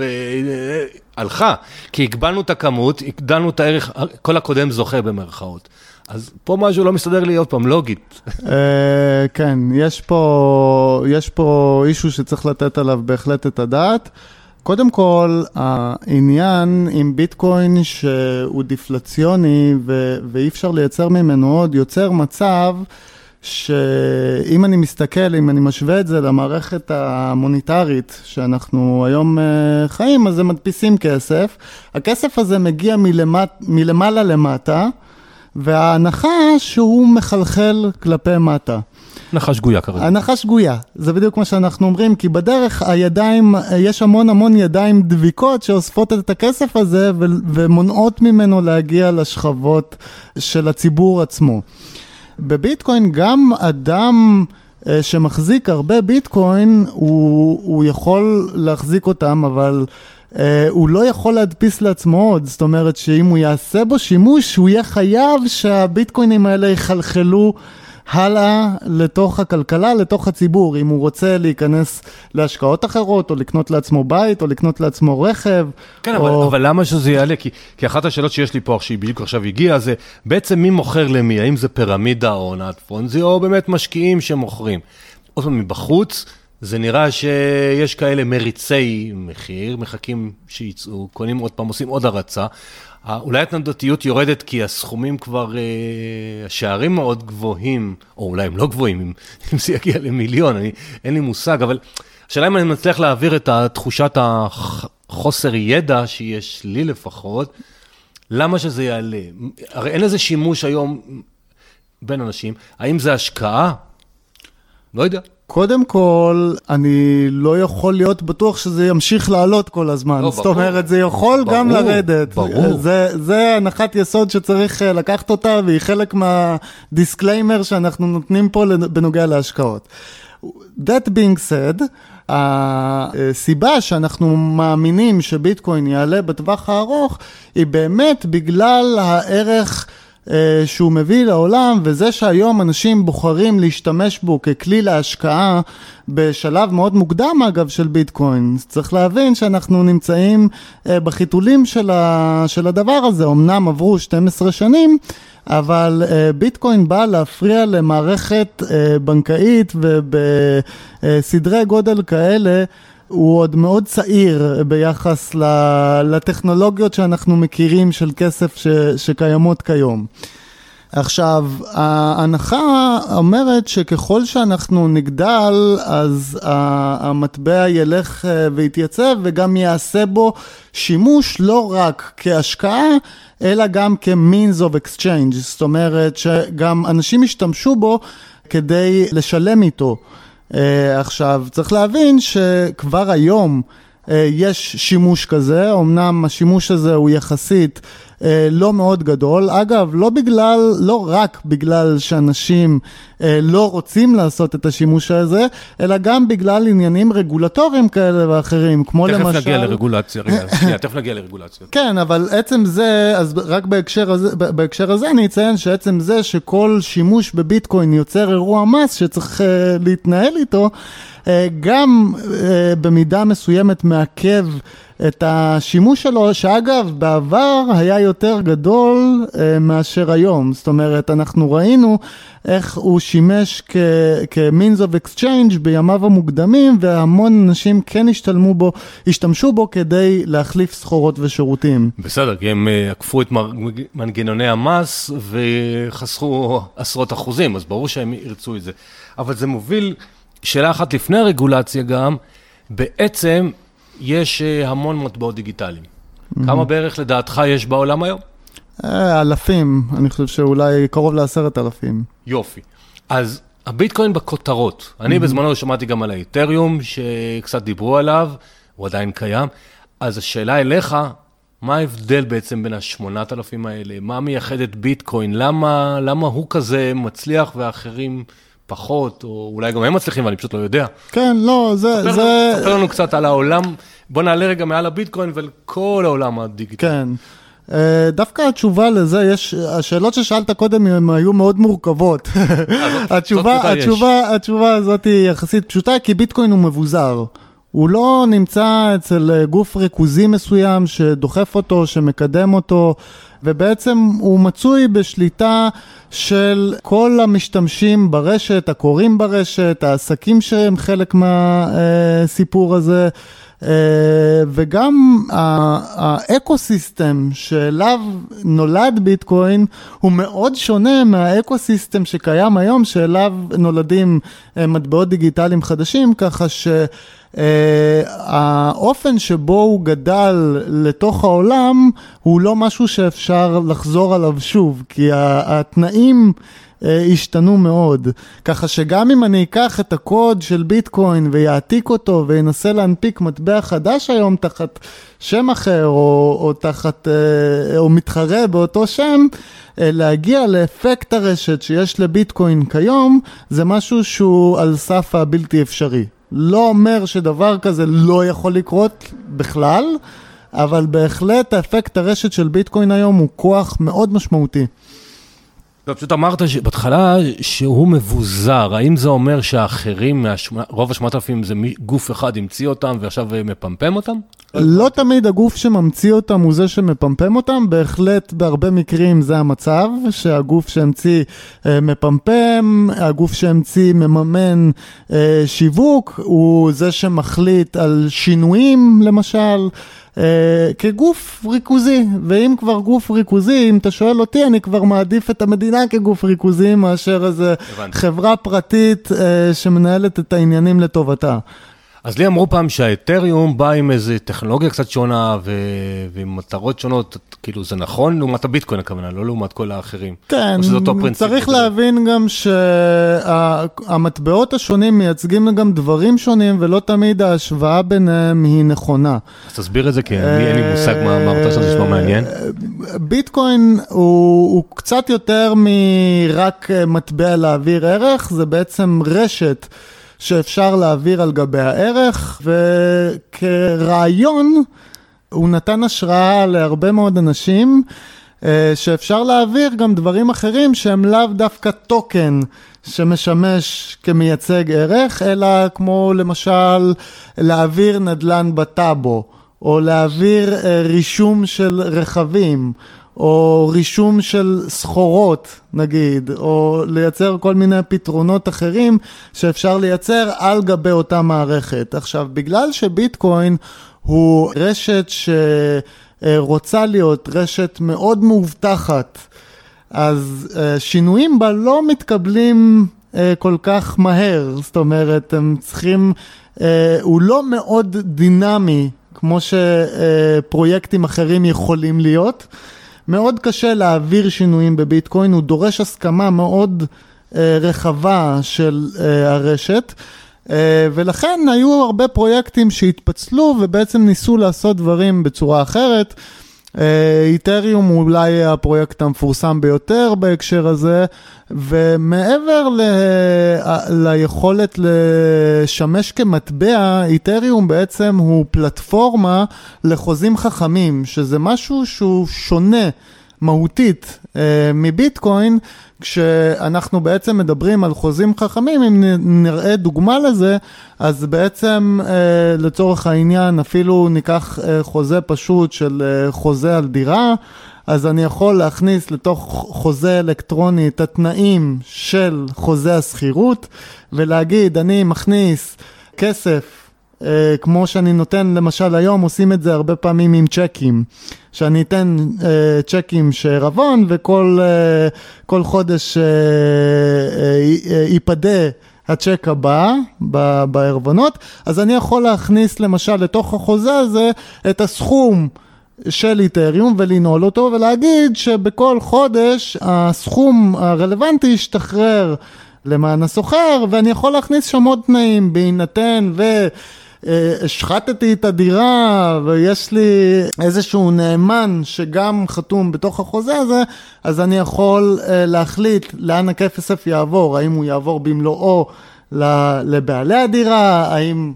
הלכה, כי הגבלנו את הכמות, הגדלנו את הערך, כל הקודם זוכה במרכאות. אז פה משהו לא מסתדר לי עוד פעם, לוגית. אה, כן, יש פה, יש פה אישו שצריך לתת עליו בהחלט את הדעת. קודם כל, העניין עם ביטקוין שהוא דיפלציוני ואי אפשר לייצר ממנו עוד, יוצר מצב שאם אני מסתכל, אם אני משווה את זה למערכת המוניטרית שאנחנו היום uh, חיים, אז הם מדפיסים כסף. הכסף הזה מגיע מלמט, מלמעלה למטה, וההנחה שהוא מחלחל כלפי מטה. הנחה שגויה כרגע. הנחה שגויה, זה בדיוק מה שאנחנו אומרים, כי בדרך הידיים, יש המון המון ידיים דביקות שאוספות את הכסף הזה ומונעות ממנו להגיע לשכבות של הציבור עצמו. בביטקוין גם אדם אה, שמחזיק הרבה ביטקוין, הוא, הוא יכול להחזיק אותם, אבל uh, הוא לא יכול להדפיס לעצמו עוד. זאת אומרת שאם הוא יעשה בו שימוש, הוא יהיה חייב שהביטקוינים האלה יחלחלו הלאה לתוך הכלכלה, לתוך הציבור, אם הוא רוצה להיכנס להשקעות אחרות, או לקנות לעצמו בית, או לקנות לעצמו רכב. כן, או... אבל, אבל למה שזה יעלה? כי, כי אחת השאלות שיש לי פה, שהיא בדיוק עכשיו הגיעה, זה בעצם מי מוכר למי? האם זה פירמידה או עונת פונזי, או באמת משקיעים שמוכרים? עוד פעם, מבחוץ, זה נראה שיש כאלה מריצי מחיר, מחכים שיצאו, קונים עוד פעם, עושים עוד הרצה. אולי התנודתיות יורדת כי הסכומים כבר, אה, השערים מאוד גבוהים, או אולי הם לא גבוהים, אם, <laughs> אם זה יגיע למיליון, אני, אין לי מושג, אבל השאלה אם אני מצליח להעביר את תחושת החוסר ידע שיש לי לפחות, למה שזה יעלה? הרי אין לזה שימוש היום בין אנשים, האם זה השקעה? לא יודע. קודם כל, אני לא יכול להיות בטוח שזה ימשיך לעלות כל הזמן. לא, זאת ברור. אומרת, זה יכול ברור, גם לרדת. ברור. זה, זה הנחת יסוד שצריך אה, לקחת אותה, והיא חלק מה disclaimer שאנחנו נותנים פה בנוגע להשקעות. That being said, הסיבה שאנחנו מאמינים שביטקוין יעלה בטווח הארוך, היא באמת בגלל הערך... אה, שהוא מביא לעולם, וזה שהיום אנשים בוחרים להשתמש בו ככלי להשקעה בשלב מאוד מוקדם אגב של ביטקוין. צריך להבין שאנחנו נמצאים אה, בחיתולים של, ה, של הדבר הזה, אמנם עברו 12 שנים, אבל uh, ביטקוין בא להפריע למערכת בנקאית ובסדרי גודל כאלה. הוא עוד מאוד צעיר ביחס לטכנולוגיות שאנחנו מכירים של כסף ש, שקיימות כיום. עכשיו, ההנחה אומרת שככל שאנחנו נגדל, אז המטבע ילך אה, ויתייצב וגם יעשה בו שימוש לא רק כהשקעה, אלא גם כ-means of exchange, זאת אומרת שגם אנשים ישתמשו בו כדי לשלם איתו. Uh, עכשיו, צריך להבין שכבר היום uh, יש שימוש כזה, אמנם השימוש הזה הוא יחסית אה, לא מאוד גדול. אגב, לא בגלל, לא רק בגלל שאנשים אה, לא רוצים לעשות את השימוש הזה, אלא גם בגלל עניינים רגולטוריים כאלה ואחרים, כמו תכף למשל... תכף נגיע לרגולציה, רגע, <laughs> שנייה, תכף נגיע לרגולציה. כן, אבל עצם זה, אז רק בהקשר הזה, בהקשר הזה אני אציין שעצם זה שכל שימוש בביטקוין יוצר אירוע מס שצריך uh, להתנהל איתו, uh, גם uh, במידה מסוימת מעכב את השימוש שלו, שאגב, בעבר היה יותר גדול אה, מאשר היום. זאת אומרת, אנחנו ראינו איך הוא שימש כ-means of exchange בימיו המוקדמים, והמון אנשים כן השתלמו בו, השתמשו בו כדי להחליף סחורות ושירותים. בסדר, כי הם אה, עקפו את מנגנוני המס וחסכו עשרות אחוזים, אז ברור שהם ירצו את זה. אבל זה מוביל, שאלה אחת לפני הרגולציה גם, בעצם יש אה, המון מטבעות דיגיטליים. Mm-hmm. כמה בערך לדעתך יש בעולם היום? אה, אלפים, אני חושב שאולי קרוב לעשרת אלפים. יופי. אז הביטקוין בכותרות. אני mm-hmm. בזמנו שמעתי גם על האיתריום, שקצת דיברו עליו, הוא עדיין קיים. אז השאלה אליך, מה ההבדל בעצם בין השמונת אלפים האלה? מה מייחד את ביטקוין? למה, למה הוא כזה מצליח ואחרים... פחות, או אולי גם הם מצליחים ואני פשוט לא יודע. כן, לא, זה... ספר, זה... לנו, ספר לנו קצת על העולם, בוא נעלה רגע מעל הביטקוין ועל כל העולם הדיגיטלי. כן. אה, דווקא התשובה לזה, יש, השאלות ששאלת קודם הן היו מאוד מורכבות. אה, התשובה, התשובה, התשובה הזאת היא יחסית פשוטה, כי ביטקוין הוא מבוזר. הוא לא נמצא אצל אה, גוף ריכוזי מסוים שדוחף אותו, שמקדם אותו, ובעצם הוא מצוי בשליטה של כל המשתמשים ברשת, הקוראים ברשת, העסקים שהם חלק מהסיפור הזה. אה, וגם ה ecosystem שאליו נולד ביטקוין הוא מאוד שונה מה ecosystem שקיים היום, שאליו נולדים אה, מטבעות דיגיטליים חדשים, ככה ש... Uh, האופן שבו הוא גדל לתוך העולם הוא לא משהו שאפשר לחזור עליו שוב, כי התנאים uh, השתנו מאוד. ככה שגם אם אני אקח את הקוד של ביטקוין ויעתיק אותו וינסה להנפיק מטבע חדש היום תחת שם אחר או, או תחת, uh, או מתחרה באותו שם, להגיע לאפקט הרשת שיש לביטקוין כיום, זה משהו שהוא על סף הבלתי אפשרי. לא אומר שדבר כזה לא יכול לקרות בכלל, אבל בהחלט האפקט הרשת של ביטקוין היום הוא כוח מאוד משמעותי. לא, פשוט אמרת בהתחלה שהוא מבוזר, האם זה אומר שהאחרים, רוב השמונת אלפים זה גוף אחד המציא אותם ועכשיו מפמפם אותם? לא תמיד הגוף שממציא אותם הוא זה שמפמפם אותם, בהחלט בהרבה מקרים זה המצב, שהגוף שהמציא אה, מפמפם, הגוף שהמציא מממן אה, שיווק, הוא זה שמחליט על שינויים למשל. Uh, כגוף ריכוזי, ואם כבר גוף ריכוזי, אם אתה שואל אותי, אני כבר מעדיף את המדינה כגוף ריכוזי מאשר איזה חברה פרטית uh, שמנהלת את העניינים לטובתה. אז לי אמרו פעם שהאתריום בא עם איזו טכנולוגיה קצת שונה ו... ועם מטרות שונות, כאילו זה נכון לעומת הביטקוין הכוונה, לא לעומת כל האחרים. כן, צריך להבין גם שהמטבעות השונים מייצגים גם דברים שונים ולא תמיד ההשוואה ביניהם היא נכונה. אז תסביר את זה כי אני אין לי מושג מה אמרת שזה נשמע מעניין. ביטקוין הוא, הוא קצת יותר מרק מטבע להעביר ערך, זה בעצם רשת. שאפשר להעביר על גבי הערך, וכרעיון הוא נתן השראה להרבה מאוד אנשים. אה, שאפשר להעביר גם דברים אחרים שהם לאו דווקא טוקן שמשמש כמייצג ערך, אלא כמו למשל להעביר נדל"ן בטאבו, או להעביר אה, רישום של רכבים, או רישום של סחורות, נגיד, או לייצר כל מיני פתרונות אחרים שאפשר לייצר על גבי אותה מערכת. עכשיו, בגלל שביטקוין הוא רשת שרוצה להיות רשת מאוד מאובטחת, אז אה, שינויים בה לא מתקבלים אה, כל כך מהר, זאת אומרת, הם צריכים, אה, הוא לא מאוד דינמי כמו שפרויקטים אחרים יכולים להיות. מאוד קשה להעביר שינויים בביטקוין, הוא דורש הסכמה מאוד אה, רחבה של אה, הרשת. Uh, ולכן היו הרבה פרויקטים שהתפצלו ובעצם ניסו לעשות דברים בצורה אחרת. איתריום הוא אולי הפרויקט המפורסם ביותר בהקשר הזה, ומעבר ל... ליכולת לשמש כמטבע, איתריום בעצם הוא פלטפורמה לחוזים חכמים, שזה משהו שהוא שונה. מהותית uh, מביטקוין, כשאנחנו בעצם מדברים על חוזים חכמים, אם נראה דוגמה לזה, אז בעצם uh, לצורך העניין אפילו ניקח uh, חוזה פשוט של uh, חוזה על דירה, אז אני יכול להכניס לתוך חוזה אלקטרוני את התנאים של חוזה השכירות, ולהגיד אני מכניס כסף Uh, כמו שאני נותן, למשל היום עושים את זה הרבה פעמים עם צ'קים. שאני אתן uh, צ'קים שערבון וכל uh, חודש ייפדה uh, הצ'ק הבא בערבונות, אז אני יכול להכניס למשל לתוך החוזה הזה את הסכום של איתריום ולנעול אותו ולהגיד שבכל חודש הסכום הרלוונטי ישתחרר למען הסוחר ואני יכול להכניס שם עוד תנאים בהינתן ו... אה, השחטתי את הדירה ויש לי איזשהו נאמן שגם חתום בתוך החוזה הזה, אז אני יכול אה, להחליט לאן הכסף יעבור, האם הוא יעבור במלואו לבעלי הדירה, האם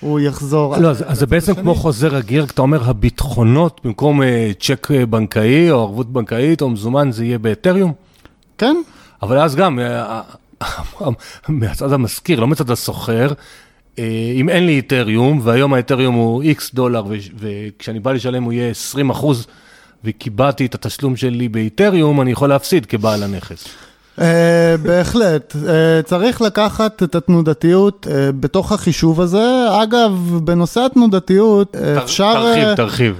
הוא יחזור. לא, אז, אז זה בעצם. כמו חוזה רגיל, אתה אומר הביטחונות במקום uh, צ'ק בנקאי או ערבות בנקאית או מזומן זה יהיה באתריום? כן. אבל אז גם, מהצד המשכיר, לא מצד הסוחר, אה, אם אין לי איתריום, והיום האיתריום הוא איקס דולר, וכשאני בא לשלם הוא יהיה 20 אחוז, וקיבעתי את התשלום שלי באיתריום, אני יכול להפסיד כבעל הנכס. Uh, בהחלט, uh, צריך לקחת את התנודתיות uh, בתוך החישוב הזה. אגב, בנושא התנודתיות אפשר... תרחיב, תרחיב.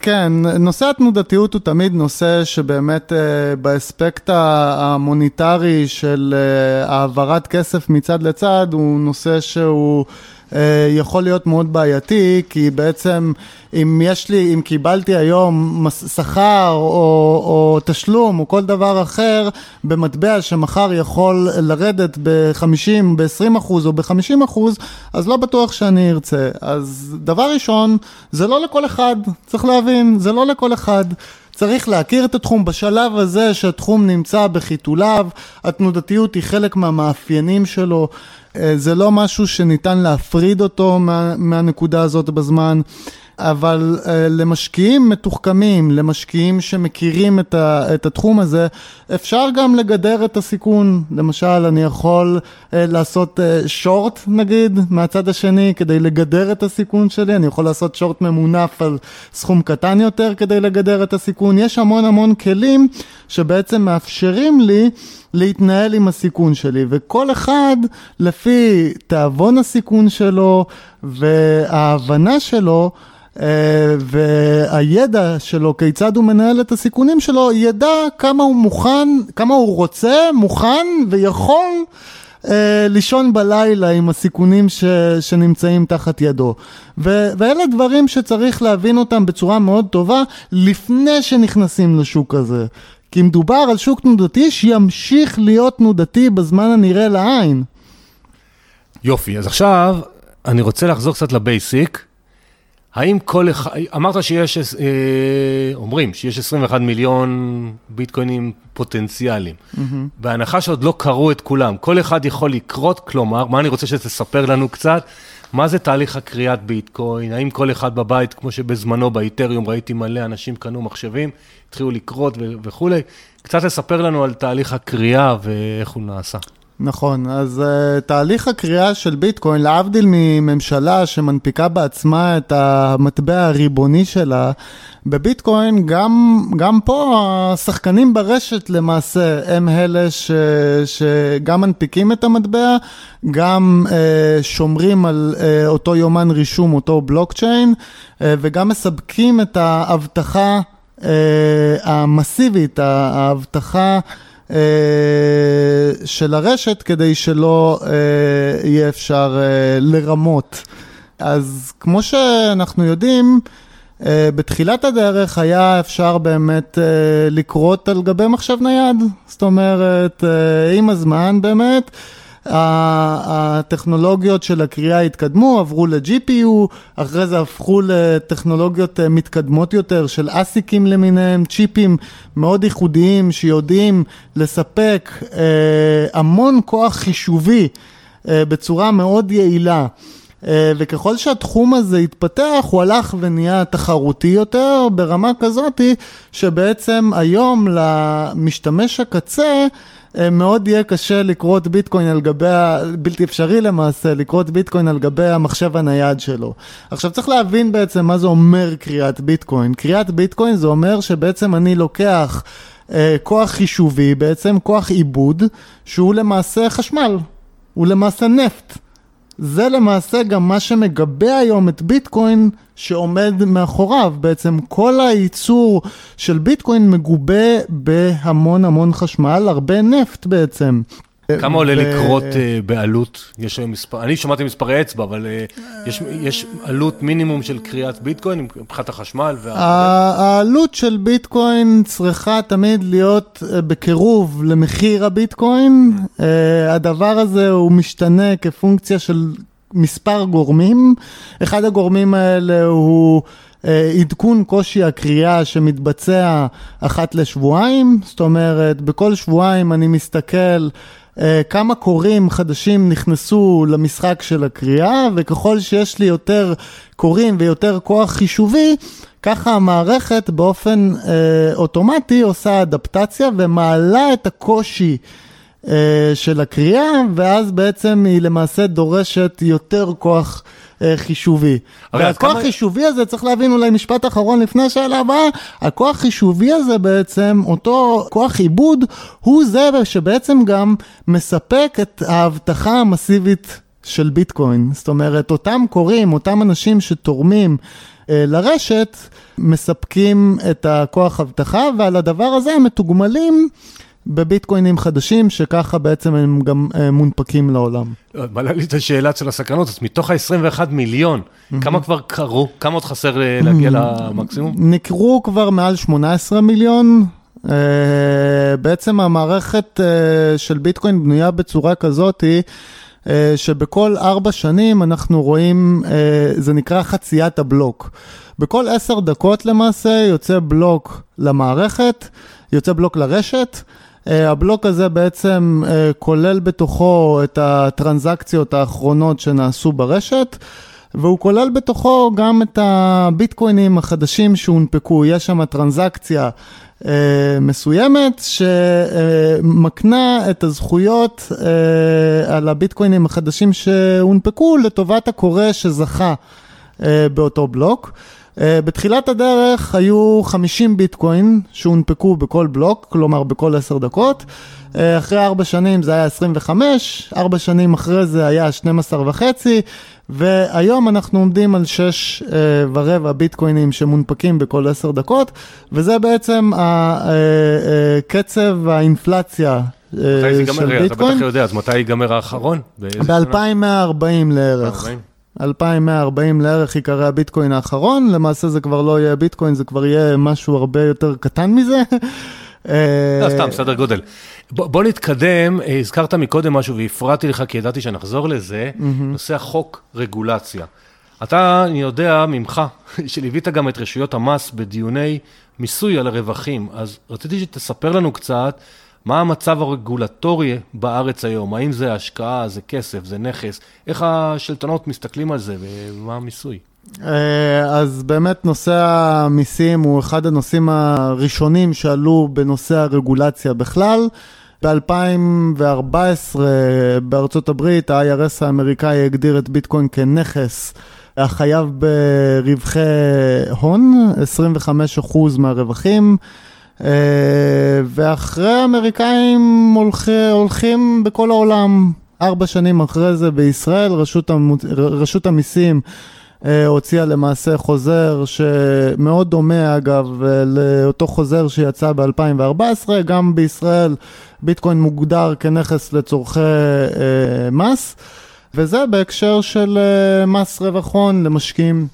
כן, נושא התנודתיות הוא תמיד נושא שבאמת באספקט המוניטרי של העברת כסף מצד לצד, הוא נושא שהוא... אה, יכול להיות מאוד בעייתי, כי בעצם אם יש לי, אם קיבלתי היום שכר או, או תשלום או כל דבר אחר במטבע שמחר יכול לרדת ב-50, ב-20 אחוז או ב-50 אחוז, אז לא בטוח שאני ארצה. אז דבר ראשון, זה לא לכל אחד, צריך להבין, זה לא לכל אחד. צריך להכיר את התחום בשלב הזה שהתחום נמצא בחיתוליו, התנודתיות היא חלק מהמאפיינים שלו. אה, זה לא משהו שניתן להפריד אותו מה, מהנקודה הזאת בזמן. אבל uh, למשקיעים מתוחכמים, למשקיעים שמכירים את, ה, את התחום הזה, אפשר גם לגדר את הסיכון. למשל, אני יכול uh, לעשות שורט uh, נגיד, מהצד השני, כדי לגדר את הסיכון שלי, אני יכול לעשות שורט ממונף על סכום קטן יותר כדי לגדר את הסיכון. יש המון המון כלים שבעצם מאפשרים לי להתנהל עם הסיכון שלי, וכל אחד לפי תיאבון הסיכון שלו וההבנה שלו, אה, והידע שלו, כיצד הוא מנהל את הסיכונים שלו, ידע כמה הוא מוכן, כמה הוא רוצה, מוכן ויכול אה, לישון בלילה עם הסיכונים ש, שנמצאים תחת ידו. ו, ואלה דברים שצריך להבין אותם בצורה מאוד טובה לפני שנכנסים לשוק הזה. כי מדובר על שוק תנודתי שימשיך להיות תנודתי בזמן הנראה לעין. יופי, אז עכשיו אני רוצה לחזור קצת לבייסיק. האם כל אחד, אמרת שיש, אה, אומרים שיש 21 מיליון ביטקוינים פוטנציאליים. Mm-hmm. בהנחה שעוד לא קראו את כולם, כל אחד יכול לקרות, כלומר, מה אני רוצה שתספר לנו קצת, מה זה תהליך הקריאת ביטקוין, האם כל אחד בבית, כמו שבזמנו באיתריום ראיתי מלא אנשים קנו מחשבים, התחילו לקרות וכולי, קצת לספר לנו על תהליך הקריאה ואיך הוא נעשה. נכון, אז uh, תהליך הקריאה של ביטקוין, להבדיל מממשלה שמנפיקה בעצמה את המטבע הריבוני שלה, בביטקוין גם, גם פה השחקנים ברשת למעשה הם אלה ש, שגם מנפיקים את המטבע, גם uh, שומרים על uh, אותו יומן רישום, אותו בלוקצ'יין, uh, וגם מספקים את האבטחה uh, המסיבית, האבטחה אה, של הרשת כדי שלא אה, יהיה אפשר אה, לרמות. אז כמו שאנחנו יודעים, בתחילת הדרך היה אפשר באמת לקרות על גבי מחשב נייד. זאת אומרת, עם הזמן באמת, הטכנולוגיות של הקריאה התקדמו, עברו ל-GPU, אחרי זה הפכו לטכנולוגיות אה, מתקדמות יותר של אסיקים למיניהם, צ'יפים מאוד ייחודיים שיודעים לספק אה, המון כוח חישובי אה, בצורה מאוד יעילה. אה, וככל שהתחום הזה התפתח, הוא הלך ונהיה תחרותי יותר ברמה כזאתי, שבעצם היום למשתמש הקצה מאוד יהיה קשה לקרות ביטקוין על גבי, בלתי אפשרי למעשה, לקרות ביטקוין על גבי המחשב הנייד שלו. עכשיו צריך להבין בעצם מה זה אומר קריאת ביטקוין. קריאת ביטקוין זה אומר שבעצם אני לוקח אה, כוח חישובי, בעצם כוח עיבוד, שהוא למעשה חשמל, הוא למעשה נפט. זה למעשה גם מה שמגבה היום את ביטקוין שעומד מאחוריו. בעצם כל הייצור של ביטקוין מגובה בהמון המון חשמל, הרבה נפט בעצם. כמה עולה לקרות אה, בעלות? יש היום מספר, אני שמעתי מספרי אצבע, אבל אה, יש עלות מינימום של קריאת ביטקוין מבחינת החשמל? העלות של ביטקוין צריכה תמיד להיות אה, בקירוב למחיר הביטקוין. הדבר הזה הוא משתנה כפונקציה של מספר גורמים. אחד הגורמים האלה הוא... עדכון קושי הקריאה שמתבצע אחת לשבועיים, זאת אומרת, בכל שבועיים אני מסתכל אה, כמה קוראים חדשים נכנסו למשחק של הקריאה, וככל שיש לי יותר קוראים ויותר כוח חישובי, ככה המערכת באופן אה, אוטומטי עושה אדפטציה ומעלה את הקושי אה, של הקריאה, ואז בעצם היא למעשה דורשת יותר כוח אה, חישובי. והכוח כמה... חישובי הזה, צריך להבין אולי משפט אחרון לפני השאלה הבאה, הכוח חישובי הזה בעצם, אותו כוח עיבוד, הוא זה שבעצם גם מספק את ההבטחה המסיבית של ביטקוין. זאת אומרת, אותם קוראים, אותם אנשים שתורמים אה, לרשת, מספקים את הכוח אבטחה, ועל הדבר הזה הם מתוגמלים. בביטקוינים חדשים, שככה בעצם הם גם אה, מונפקים לעולם. מעלה לי את השאלה של הסקרנות, אז מתוך ה-21 מיליון, כמה כבר קרו? כמה עוד חסר אה, להגיע למקסימום? נקרו כבר מעל 18 מיליון. Uh, בעצם המערכת uh, של ביטקוין בנויה בצורה כזאתי, uh, שבכל ארבע שנים אנחנו רואים, uh, זה נקרא חציית הבלוק. בכל עשר דקות למעשה יוצא בלוק למערכת, יוצא בלוק לרשת. אה, הבלוק הזה בעצם אה, כולל בתוכו את הטרנזקציות האחרונות שנעשו ברשת. והוא כולל בתוכו גם את הביטקוינים החדשים שהונפקו, יש שם טרנזקציה אה, מסוימת שמקנה את הזכויות אה, על הביטקוינים החדשים שהונפקו לטובת הקורא שזכה אה, באותו בלוק. Uh, בתחילת הדרך היו 50 ביטקוין שהונפקו בכל בלוק, כלומר בכל 10 דקות. Uh, אחרי 4 שנים זה היה 25, 4 שנים אחרי זה היה 12 וחצי, והיום אנחנו עומדים על 6 uh, ורבע ביטקוינים שמונפקים בכל 10 דקות, וזה בעצם קצב האינפלציה מתי זה ייגמר? אתה בטח יודע, אז מתי ייגמר האחרון? ב-2140 לערך. 40. 2140 לערך עיקרי הביטקוין האחרון, למעשה זה כבר לא יהיה ביטקוין, זה כבר יהיה משהו הרבה יותר קטן מזה. <laughs> לא, סתם, סדר גודל. בוא נתקדם, הזכרת מקודם משהו והפרעתי לך כי ידעתי שנחזור לזה, נושא החוק רגולציה. אתה, אני יודע ממך, <laughs> שליווית גם את רשויות המס בדיוני מיסוי על הרווחים, אז רציתי שתספר לנו קצת מה המצב הרגולטורי בארץ היום? האם זה השקעה, זה כסף, זה נכס? איך השלטונות מסתכלים על זה ומה המיסוי? אה, אז באמת נושא המיסים הוא אחד הנושאים הראשונים שעלו בנושא הרגולציה בכלל. ב-2014 בארצות הברית ה-IRS האמריקאי הגדיר את ביטקוין כנכס החייב ברווחי הון, 25% מהרווחים. אה, ואחרי האמריקאים הולכי, הולכים בכל העולם. ארבע שנים אחרי זה בישראל, רשות, המ... רשות המיסים אה, הוציאה למעשה חוזר שמאוד דומה אגב לאותו חוזר שיצא ב-2014, גם בישראל ביטקוין מוגדר כנכס לצורכי אה, מס, וזה בהקשר של מס רווח הון למשקיעים.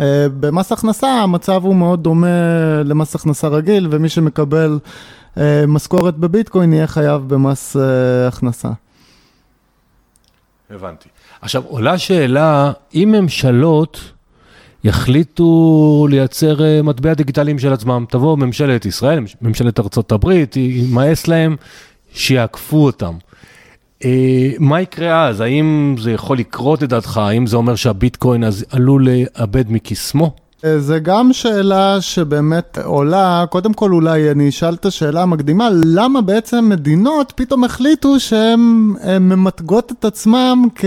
אה, במס הכנסה המצב הוא מאוד דומה למס הכנסה רגיל, ומי שמקבל אה, משכורת בביטקוין יהיה חייב במס אה, הכנסה. הבנתי. עכשיו, עולה שאלה, אם ממשלות יחליטו לייצר מטבע דיגיטליים של עצמם, תבוא ממשלת ישראל, ממשלת ארצות הברית, יימאס להם שיעקפו אותם. אה, מה יקרה אז? האם זה יכול לקרות לדעתך? האם זה אומר שהביטקוין אז עלול לאבד מקסמו? אה, זה גם שאלה שבאמת עולה, קודם כל אולי אני אשאל את השאלה המקדימה, למה בעצם מדינות פתאום החליטו שהן ממתגות את עצמם כ...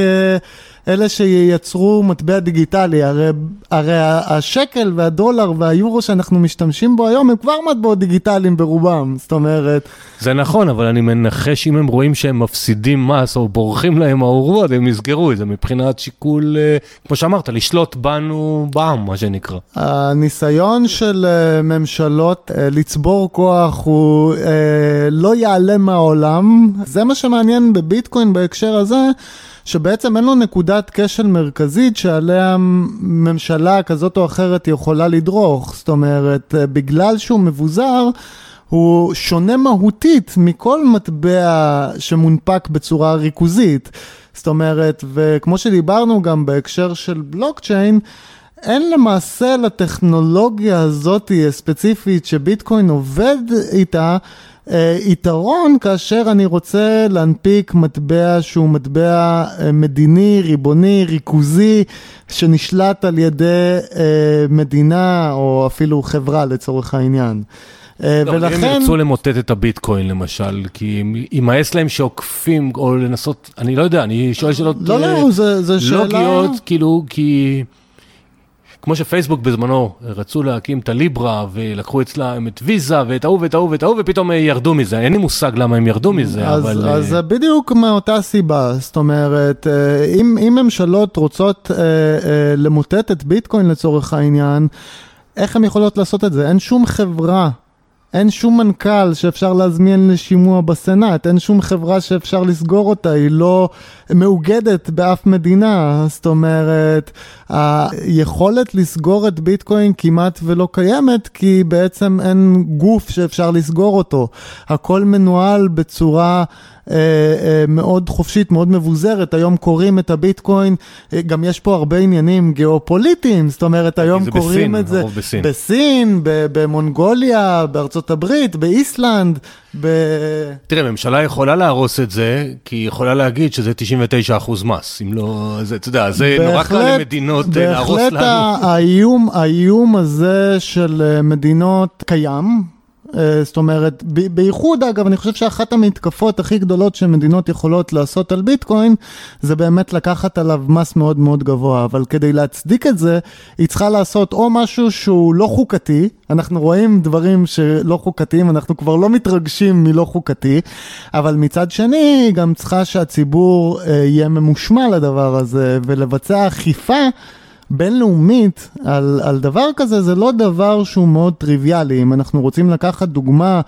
אלה שייצרו מטבע דיגיטלי, הרי, הרי השקל והדולר והיורו שאנחנו משתמשים בו היום הם כבר מטבעות דיגיטליים ברובם, זאת אומרת... זה נכון, אבל אני מנחש אם הם רואים שהם מפסידים מס או בורחים להם האורות, הם יסגרו את זה מבחינת שיקול, אה, כמו שאמרת, לשלוט בנו בעם, מה שנקרא. הניסיון של אה, ממשלות אה, לצבור כוח הוא לא ייעלם מהעולם, זה מה שמעניין בביטקוין בהקשר הזה. שבעצם אין לו נקודת כשל מרכזית שעליה ממשלה כזאת או אחרת יכולה לדרוך. זאת אומרת, בגלל שהוא מבוזר, הוא שונה מהותית מכל מטבע שמונפק בצורה ריכוזית. זאת אומרת, וכמו שדיברנו גם בהקשר של בלוקצ'יין, אין למעשה לטכנולוגיה הזאת הספציפית שביטקוין עובד איתה, אה, יתרון כאשר אני רוצה להנפיק מטבע שהוא מטבע אה, מדיני, ריבוני, ריכוזי, שנשלט על ידי אה, מדינה או אפילו חברה לצורך העניין. לא, ולכן... אם ירצו למוטט את הביטקוין למשל, כי יימאס להם שעוקפים, או לנסות, אני לא יודע, אני שואל שאלות לא, לא, זה, זה שאלה... לוגיות, כאילו, כי... כמו שפייסבוק בזמנו רצו להקים את הליברה ולקחו אצלם את ויזה ואת ההוא ואת ההוא ואת ההוא ופתאום ירדו מזה, אין לי מושג למה הם ירדו מזה, אז, אבל... אז זה בדיוק מאותה סיבה, זאת אומרת, אה, אם, אם ממשלות רוצות אה, אה, למוטט את ביטקוין לצורך העניין, איך הן יכולות לעשות את זה? אין שום חברה אין שום מנכ"ל שאפשר להזמין לשימוע בסנאט, אין שום חברה שאפשר לסגור אותה, היא לא מאוגדת באף מדינה. זאת אומרת, היכולת לסגור את ביטקוין כמעט ולא קיימת, כי בעצם אין גוף שאפשר לסגור אותו. הכל מנוהל בצורה... אה, אה, מאוד חופשית, מאוד מבוזרת, היום קוראים את הביטקוין, אה, גם יש פה הרבה עניינים גיאופוליטיים, זאת אומרת היום קוראים בסין, את זה בסין, בסין במונגוליה, בארצות הברית, באיסלנד. ב... תראה, ממשלה יכולה להרוס את זה, כי היא יכולה להגיד שזה 99 אחוז מס. אם לא, זה, אתה יודע, זה בהחלט, נורא קל למדינות להרוס לנו. בהחלט האיום, האיום הזה של מדינות קיים, זאת אומרת, בייחוד אגב, אני חושב שאחת המתקפות הכי גדולות שמדינות יכולות לעשות על ביטקוין, זה באמת לקחת עליו מס מאוד מאוד גבוה, אבל כדי להצדיק את זה, היא צריכה לעשות או משהו שהוא לא חוקתי, אנחנו רואים דברים שלא חוקתיים, אנחנו כבר לא מתרגשים מלא חוקתי, אבל מצד שני, היא גם צריכה שהציבור אה, יהיה ממושמע לדבר הזה, ולבצע אכיפה. בינלאומית על, על דבר כזה זה לא דבר שהוא מאוד טריוויאלי. אם אנחנו רוצים לקחת דוגמה,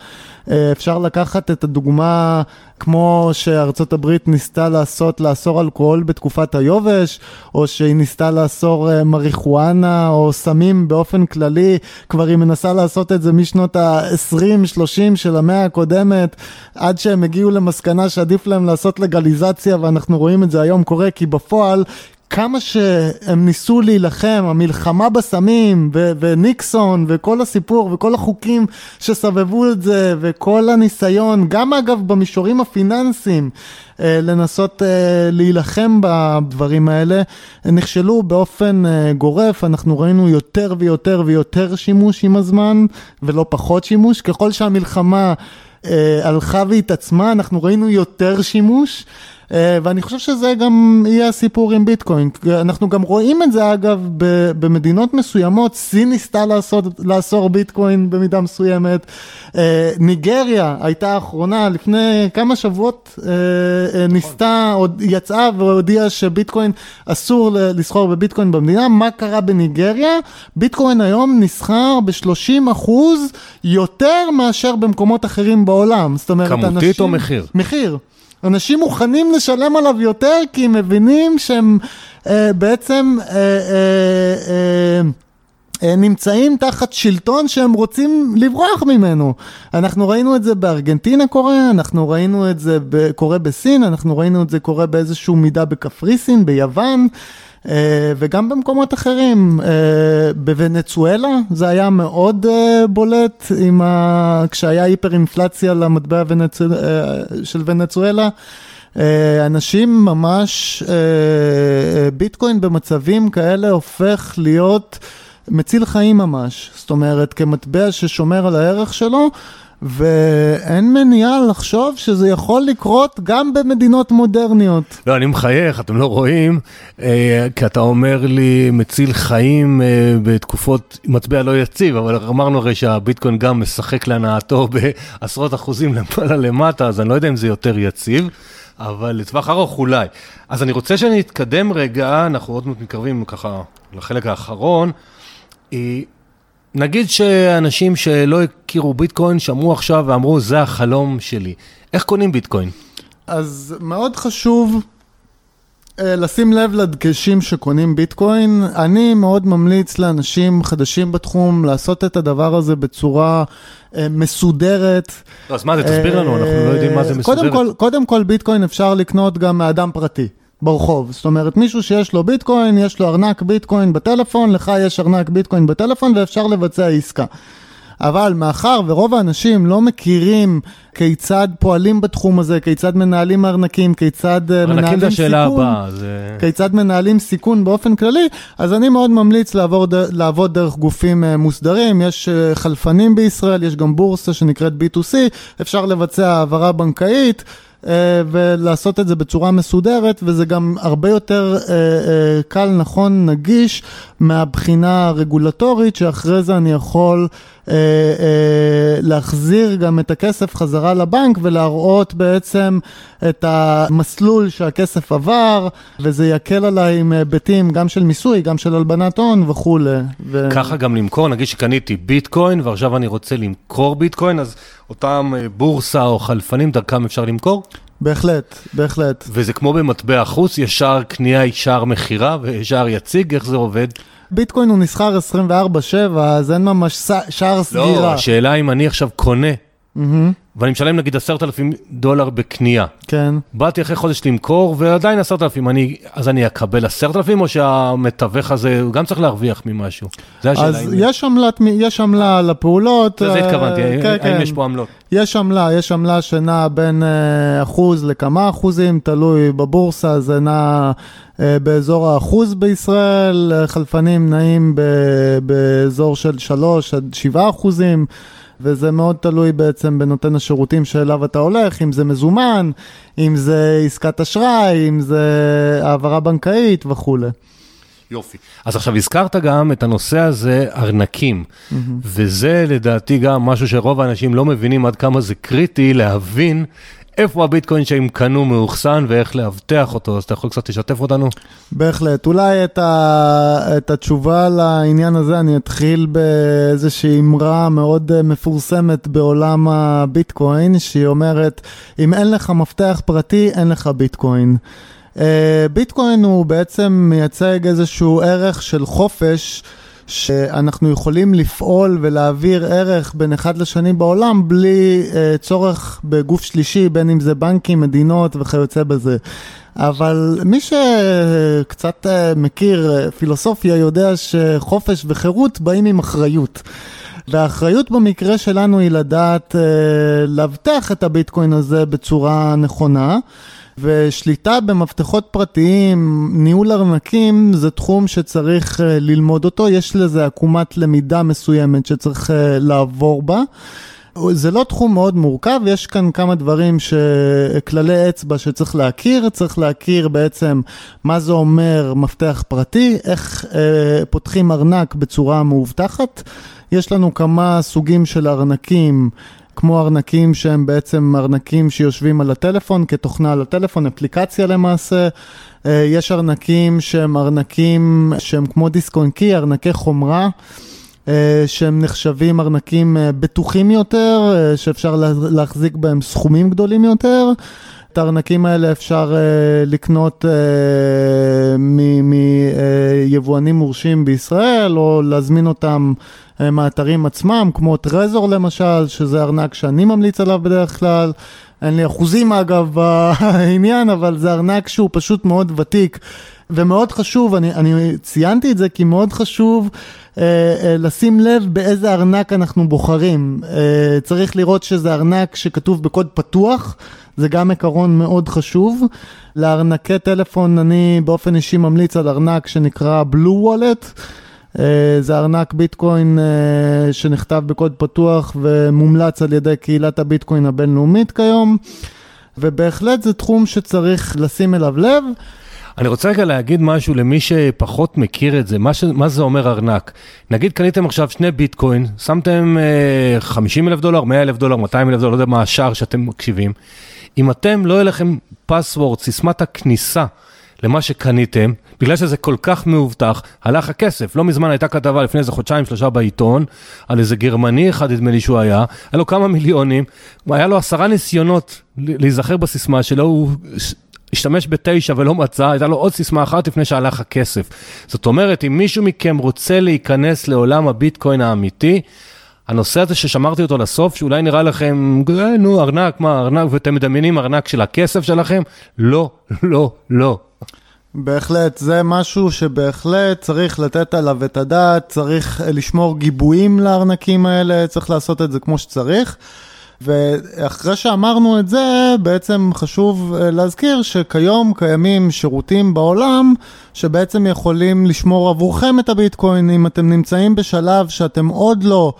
אה, אפשר לקחת את הדוגמה כמו שארצות הברית ניסתה לעשות, לאסור אלכוהול בתקופת היובש, או שהיא ניסתה לאסור אה, מריחואנה או סמים באופן כללי, כבר היא מנסה לעשות את זה משנות ה-20-30 של המאה הקודמת, עד שהם הגיעו למסקנה שעדיף להם לעשות לגליזציה, ואנחנו רואים את זה היום קורה, כי בפועל כמה שהם ניסו להילחם, המלחמה בסמים, ו- וניקסון, וכל הסיפור, וכל החוקים שסבבו את זה, וכל הניסיון, גם אגב במישורים הפיננסיים, אה, לנסות אה, להילחם בדברים האלה, נכשלו באופן אה, גורף, אנחנו ראינו יותר ויותר ויותר שימוש עם הזמן, ולא פחות שימוש, ככל שהמלחמה הלכה והתעצמה, אנחנו ראינו יותר שימוש. אה, ואני חושב שזה גם יהיה הסיפור עם ביטקוין. אנחנו גם רואים את זה אגב במדינות מסוימות, סין ניסתה לעשות, לאסור ביטקוין במידה מסוימת. אה, ניגריה הייתה האחרונה, לפני כמה שבועות אה, ניסתה, עוד יצאה והודיעה שביטקוין אסור לסחור בביטקוין במדינה. מה קרה בניגריה? ביטקוין היום נסחר ב-30 אחוז יותר מאשר במקומות אחרים בעולם. זאת אומרת, כמותית אנשים... או מחיר? מחיר. אנשים מוכנים לשלם עליו יותר כי הם מבינים שהם אה, בעצם אה, אה, אה, אה, נמצאים תחת שלטון שהם רוצים לברוח ממנו. אנחנו ראינו את זה בארגנטינה קורה, אנחנו ראינו את זה קורה בסין, אנחנו ראינו את זה קורה באיזשהו מידה בקפריסין, ביוון. אה, וגם במקומות אחרים, אה, בוונצואלה זה היה מאוד אה, בולט ה... כשהיה היפר אינפלציה למטבע ונצואל... של ונצואלה. אנשים ממש, ביטקוין במצבים כאלה הופך להיות מציל חיים ממש, זאת אומרת כמטבע ששומר על הערך שלו. ואין מניעה לחשוב שזה יכול לקרות גם במדינות מודרניות. לא, אני מחייך, אתם לא רואים, אה, כי אתה אומר לי מציל חיים אה, בתקופות מטבע לא יציב, אבל אמרנו הרי שהביטקוין גם משחק להנאתו בעשרות אחוזים למעלה למטה, אז אני לא יודע אם זה יותר יציב. אבל לטווח ארוך אולי. אז אני רוצה שאני אתקדם רגע, אנחנו עוד מעט מתקרבים ככה לחלק האחרון. אה, נגיד שאנשים שלא הכירו ביטקוין שמעו עכשיו ואמרו, זה החלום שלי. איך קונים ביטקוין? אז מאוד חשוב uh, לשים לב לדגשים שקונים ביטקוין. אני מאוד ממליץ לאנשים חדשים בתחום לעשות את הדבר הזה בצורה uh, מסודרת. אז מה זה, תסביר לנו, אנחנו לא יודעים מה זה מסודרת. קודם כל, קודם כל ביטקוין אפשר לקנות גם מאדם פרטי. ברחוב. זאת אומרת, מישהו שיש לו ביטקוין, יש לו ארנק ביטקוין בטלפון, לך יש ארנק ביטקוין בטלפון ואפשר לבצע עסקה. אבל מאחר ורוב האנשים לא מכירים כיצד פועלים בתחום הזה, כיצד מנהלים ארנקים, כיצד אה, מנהלים סיכון, השאלה הבאה, זה... כיצד מנהלים סיכון באופן כללי, אז אני מאוד ממליץ לעבור, לעבוד דרך גופים אה, מוסדרים, יש אה, חלפנים בישראל, יש גם בורסה שנקראת B2C, אפשר לבצע העברה בנקאית. אה, ולעשות את זה בצורה מסודרת, וזה גם הרבה יותר אה, אה, קל, נכון, נגיש מהבחינה הרגולטורית, שאחרי זה אני יכול להחזיר גם את הכסף חזרה לבנק ולהראות בעצם את המסלול שהכסף עבר, וזה יקל עליי עם היבטים גם של מיסוי, גם של הלבנת הון וכולי. ו... ככה גם למכור, נגיד שקניתי ביטקוין ועכשיו אני רוצה למכור ביטקוין, אז אותם בורסה או חלפנים, דרכם אפשר למכור? בהחלט, בהחלט. וזה כמו במטבע חוץ, ישר קנייה, ישר מכירה וישר יציג, איך זה עובד? ביטקוין הוא נסחר 24-7, אז אין ממש שער סגירה. לא, השאלה אם אני עכשיו קונה. ואני משלם נגיד עשרת אלפים דולר בקנייה. כן. באתי אחרי חודש למכור, ועדיין עשרת אלפים, אני, אז אני אקבל עשרת אלפים, או שהמתווך הזה, הוא גם צריך להרוויח ממשהו? זה השאלה. אז יש עמלת, יש עמלה על הפעולות. לזה אה, התכוונתי, כן, האם כן. יש פה עמלות? יש עמלה, יש עמלה שנעה בין אה, אחוז לכמה אחוזים, תלוי בבורסה, זה נע אה, באזור האחוז בישראל, חלפנים נעים באזור של 3 עד 7 אחוזים, וזה מאוד תלוי בעצם בנותן השירותים שאליו אתה הולך, אם זה מזומן, אם זה עסקת אשראי, אם זה העברה בנקאית וכולי. יופי. אז עכשיו הזכרת גם את הנושא הזה, ארנקים, וזה לדעתי גם משהו שרוב האנשים לא מבינים עד כמה זה קריטי להבין איפה הביטקוין שהם קנו מאוחסן ואיך לאבטח אותו, אז אתה יכול קצת לשתף אותנו? בהחלט. אולי את, ה, את התשובה לעניין הזה אני אתחיל באיזושהי אמרה מאוד אה, מפורסמת בעולם הביטקוין, שהיא אומרת, אם אין לך מפתח פרטי, אין לך ביטקוין. אה, ביטקוין הוא בעצם מייצג איזשהו ערך של חופש. שאנחנו יכולים לפעול ולהעביר ערך בין אחד לשני בעולם בלי uh, צורך בגוף שלישי, בין אם זה בנקים, מדינות וכיוצא בזה. אבל מי שקצת uh, מכיר uh, פילוסופיה יודע שחופש וחירות באים עם אחריות. והאחריות במקרה שלנו היא לדעת uh, לאבטח את הביטקוין הזה בצורה נכונה. ושליטה במפתחות פרטיים, ניהול ארנקים, זה תחום שצריך uh, ללמוד אותו, יש לזה עקומת למידה מסוימת שצריך uh, לעבור בה. זה לא תחום מאוד מורכב, יש כאן כמה דברים, ש... כללי אצבע שצריך להכיר, צריך להכיר בעצם מה זה אומר מפתח פרטי, איך אה, פותחים ארנק בצורה מאובטחת. יש לנו כמה סוגים של ארנקים. כמו ארנקים שהם בעצם ארנקים שיושבים על הטלפון, כתוכנה על הטלפון, אפליקציה למעשה. יש ארנקים שהם ארנקים שהם כמו דיסק און קי, ארנקי חומרה. שהם נחשבים ארנקים בטוחים יותר, שאפשר להחזיק בהם סכומים גדולים יותר. את הארנקים האלה אפשר uh, לקנות uh, מיבואנים מורשים בישראל, או להזמין אותם uh, מהאתרים עצמם, כמו טרזור למשל, שזה ארנק שאני ממליץ עליו בדרך כלל. אין לי אחוזים אגב בעניין, אבל זה ארנק שהוא פשוט מאוד ותיק. ומאוד חשוב, אני, אני ציינתי את זה כי מאוד חשוב אה, אה, לשים לב באיזה ארנק אנחנו בוחרים. אה, צריך לראות שזה ארנק שכתוב בקוד פתוח, זה גם עיקרון מאוד חשוב. לארנקי טלפון אני באופן אישי ממליץ על ארנק שנקרא Blue Wallet. אה, זה ארנק ביטקוין אה, שנכתב בקוד פתוח ומומלץ על ידי קהילת הביטקוין הבינלאומית כיום. ובהחלט זה תחום שצריך לשים אליו לב. אני רוצה רגע להגיד משהו למי שפחות מכיר את זה, מה, ש... מה זה אומר ארנק. נגיד קניתם עכשיו שני ביטקוין, שמתם אה, 50 אלף דולר, 100 אלף דולר, 200 אלף דולר, לא יודע מה השער שאתם מקשיבים. אם אתם, לא יהיה לכם פסוורד, סיסמת הכניסה למה שקניתם, בגלל שזה כל כך מאובטח, הלך הכסף. לא מזמן הייתה כתבה לפני איזה חודשיים, שלושה בעיתון, על איזה גרמני אחד, נדמה לי שהוא היה, היה לו כמה מיליונים, היה לו עשרה ניסיונות להיזכר בסיסמה שלו, הוא השתמש בתשע ולא מצא, הייתה לו עוד סיסמה אחת לפני שהלך הכסף. זאת אומרת, אם מישהו מכם רוצה להיכנס לעולם הביטקוין האמיתי, הנושא הזה ששמרתי אותו לסוף, שאולי נראה לכם, אה, נו, ארנק, מה, ארנק, ואתם מדמיינים ארנק של הכסף שלכם? לא, לא, לא. בהחלט, זה משהו שבהחלט צריך לתת עליו את הדעת, צריך לשמור גיבויים לארנקים האלה, צריך לעשות את זה כמו שצריך. ואחרי שאמרנו את זה, בעצם חשוב להזכיר שכיום קיימים שירותים בעולם שבעצם יכולים לשמור עבורכם את הביטקוין. אם אתם נמצאים בשלב שאתם עוד לא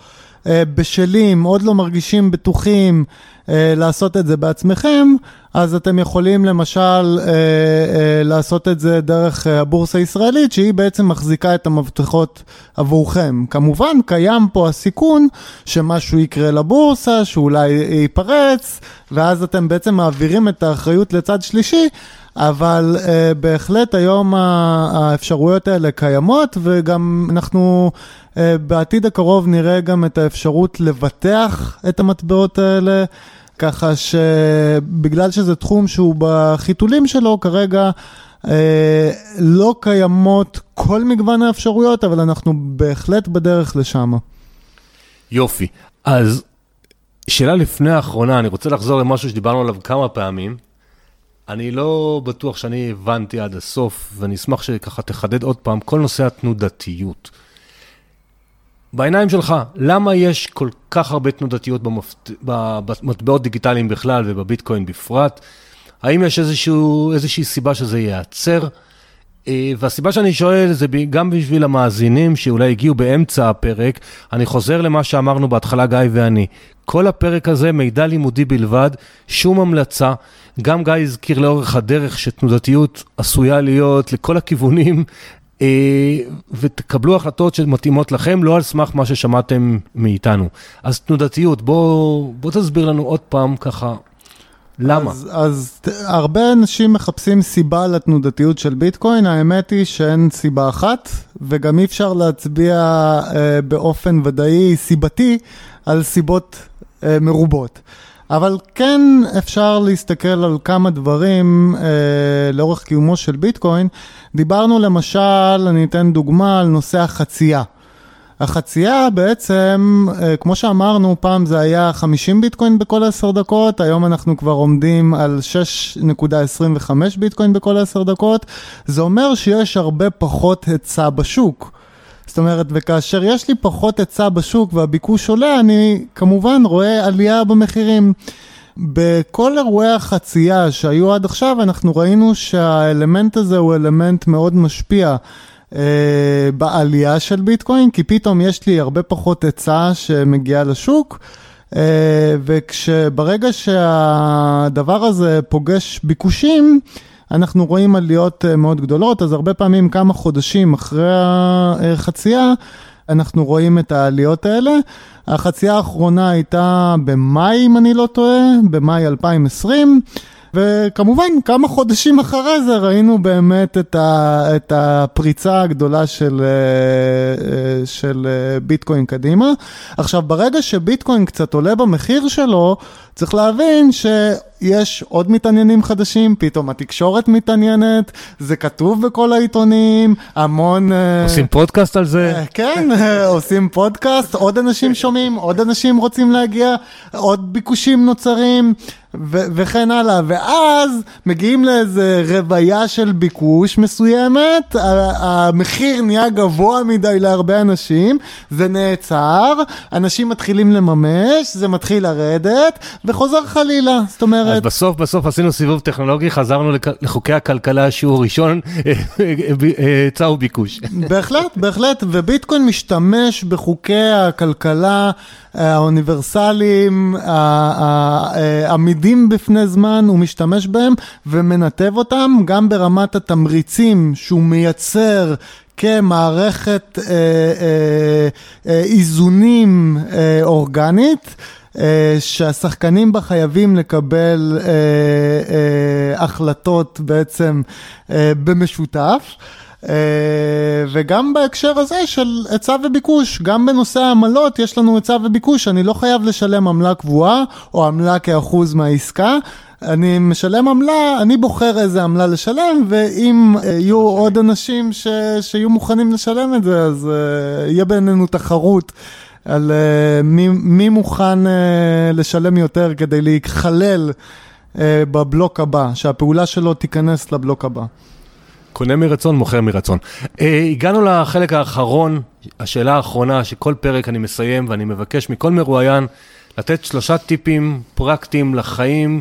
בשלים, עוד לא מרגישים בטוחים לעשות את זה בעצמכם, אז אתם יכולים למשל לעשות את זה דרך הבורסה הישראלית, שהיא בעצם מחזיקה את המבטחות עבורכם. כמובן, קיים פה הסיכון שמשהו יקרה לבורסה, שאולי ייפרץ, ואז אתם בעצם מעבירים את האחריות לצד שלישי. אבל uh, בהחלט היום האפשרויות האלה קיימות וגם אנחנו בעתיד הקרוב נראה גם את האפשרות לבטח את המטבעות האלה, ככה שבגלל שזה תחום שהוא בחיתולים שלו כרגע uh, לא קיימות כל מגוון האפשרויות, אבל אנחנו בהחלט בדרך לשם. יופי, אז שאלה לפני האחרונה, אני רוצה לחזור למשהו שדיברנו עליו כמה פעמים. אני לא בטוח שאני הבנתי עד הסוף, ואני אשמח שככה תחדד עוד פעם, כל נושא התנודתיות. בעיניים שלך, למה יש כל כך הרבה תנודתיות במפת... במטבעות דיגיטליים בכלל ובביטקוין בפרט? האם יש איזשהו, איזושהי סיבה שזה ייעצר? אה, והסיבה שאני שואל זה גם בשביל המאזינים שאולי הגיעו באמצע הפרק, אני חוזר למה שאמרנו בהתחלה גיא ואני. כל הפרק הזה מידע לימודי בלבד, שום המלצה. גם גיא הזכיר לאורך הדרך שתנודתיות עשויה להיות לכל הכיוונים, ותקבלו החלטות שמתאימות לכם, לא על סמך מה ששמעתם מאיתנו. אז תנודתיות, בוא, בוא תסביר לנו עוד פעם ככה למה? אז, אז הרבה אנשים מחפשים סיבה לתנודתיות של ביטקוין, האמת היא שאין סיבה אחת, וגם אי אפשר להצביע אה, באופן ודאי סיבתי על סיבות אה, מרובות. אבל כן אפשר להסתכל על כמה דברים אה, לאורך קיומו של ביטקוין. דיברנו למשל, אני אתן דוגמה על נושא החצייה. החצייה בעצם, אה, כמו שאמרנו, פעם זה היה 50 ביטקוין בכל 10 דקות, היום אנחנו כבר עומדים על 6.25 ביטקוין בכל 10 דקות. זה אומר שיש הרבה פחות היצע בשוק. זאת אומרת, וכאשר יש לי פחות היצע בשוק והביקוש עולה, אני כמובן רואה עלייה במחירים. בכל אירועי החצייה שהיו עד עכשיו, אנחנו ראינו שהאלמנט הזה הוא אלמנט מאוד משפיע. אה, בעלייה של ביטקוין, כי פתאום יש לי הרבה פחות היצע שמגיעה לשוק, אה, וכשברגע שהדבר הזה פוגש ביקושים, אנחנו רואים עליות אה, מאוד גדולות, אז הרבה פעמים כמה חודשים אחרי החצייה, אנחנו רואים את העליות האלה. החצייה האחרונה הייתה במאי, אם אני לא טועה, במאי 2020. וכמובן, כמה חודשים אחרי זה ראינו באמת את, ה, את הפריצה הגדולה של, אה, אה, של אה, ביטקוין קדימה. עכשיו, ברגע שביטקוין קצת עולה במחיר שלו, צריך להבין שיש עוד מתעניינים חדשים, פתאום התקשורת מתעניינת, זה כתוב בכל העיתונים, המון... עושים פודקאסט על זה? כן, עושים פודקאסט, עוד אנשים שומעים, עוד אנשים רוצים להגיע, עוד ביקושים נוצרים. ו- וכן הלאה, ואז מגיעים לאיזה רוויה של ביקוש מסוימת, המחיר נהיה גבוה מדי להרבה אנשים, זה נעצר, אנשים מתחילים לממש, זה מתחיל לרדת, וחוזר חלילה, זאת אומרת... אז בסוף בסוף עשינו סיבוב טכנולוגי, חזרנו לחוקי הכלכלה, שיעור ראשון, היצע וביקוש. בהחלט, בהחלט, וביטקוין משתמש בחוקי הכלכלה האוניברסליים, עמידים בפני זמן, הוא משתמש בהם ומנתב אותם גם ברמת התמריצים שהוא מייצר כמערכת אה, אה, אה, איזונים אה, אורגנית. Uh, שהשחקנים בה חייבים לקבל uh, uh, החלטות בעצם uh, במשותף. Uh, וגם בהקשר הזה של היצע וביקוש, גם בנושא העמלות יש לנו היצע וביקוש, אני לא חייב לשלם עמלה קבועה או עמלה כאחוז מהעסקה. אני משלם עמלה, אני בוחר איזה עמלה לשלם, ואם יהיו עוד אנשים ש, שיהיו מוכנים לשלם את זה, אז uh, יהיה בינינו תחרות. על uh, מי, מי מוכן uh, לשלם יותר כדי להיכלל uh, בבלוק הבא, שהפעולה שלו תיכנס לבלוק הבא. קונה מרצון, מוכר מרצון. Uh, הגענו לחלק האחרון, השאלה האחרונה, שכל פרק אני מסיים ואני מבקש מכל מרואיין לתת שלושה טיפים פרקטיים לחיים.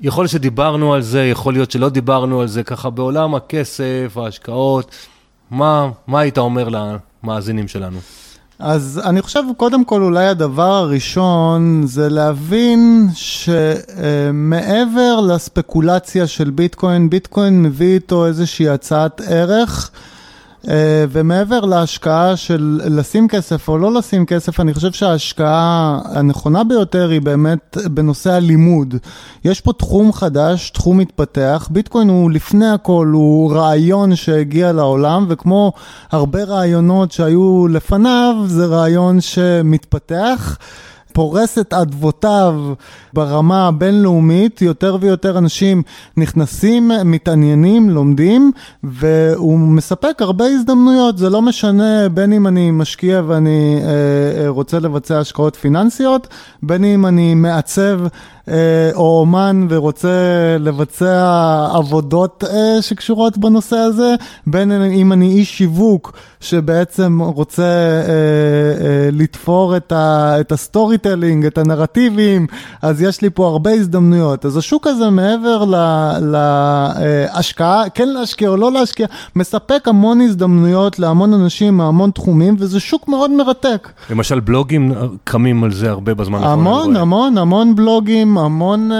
יכול להיות שדיברנו על זה, יכול להיות שלא דיברנו על זה, ככה בעולם הכסף, ההשקעות, מה, מה היית אומר למאזינים שלנו? אז אני חושב, קודם כל, אולי הדבר הראשון זה להבין שמעבר לספקולציה של ביטקוין, ביטקוין מביא איתו איזושהי הצעת ערך. אה, ומעבר להשקעה של לשים כסף או לא לשים כסף, אני חושב שההשקעה הנכונה ביותר היא באמת בנושא הלימוד. יש פה תחום חדש, תחום מתפתח, ביטקוין הוא לפני הכל, הוא רעיון שהגיע לעולם, וכמו הרבה רעיונות שהיו לפניו, זה רעיון שמתפתח. פורס את אדוותיו ברמה הבינלאומית, יותר ויותר אנשים נכנסים, מתעניינים, לומדים, והוא מספק הרבה הזדמנויות, זה לא משנה בין אם אני משקיע ואני אה, רוצה לבצע השקעות פיננסיות, בין אם אני מעצב אה, או אומן ורוצה לבצע עבודות אה, שקשורות בנושא הזה, בין אם אני איש שיווק שבעצם רוצה אה, לתפור את ה storytelling, את הנרטיבים, אז יש לי פה הרבה הזדמנויות. אז השוק הזה מעבר להשקעה, כן להשקיע או לא להשקיע, מספק המון הזדמנויות להמון אנשים מהמון תחומים, וזה שוק מאוד מרתק. למשל בלוגים קמים על זה הרבה בזמן האחרון. המון, המון, המון בלוגים. המון אה,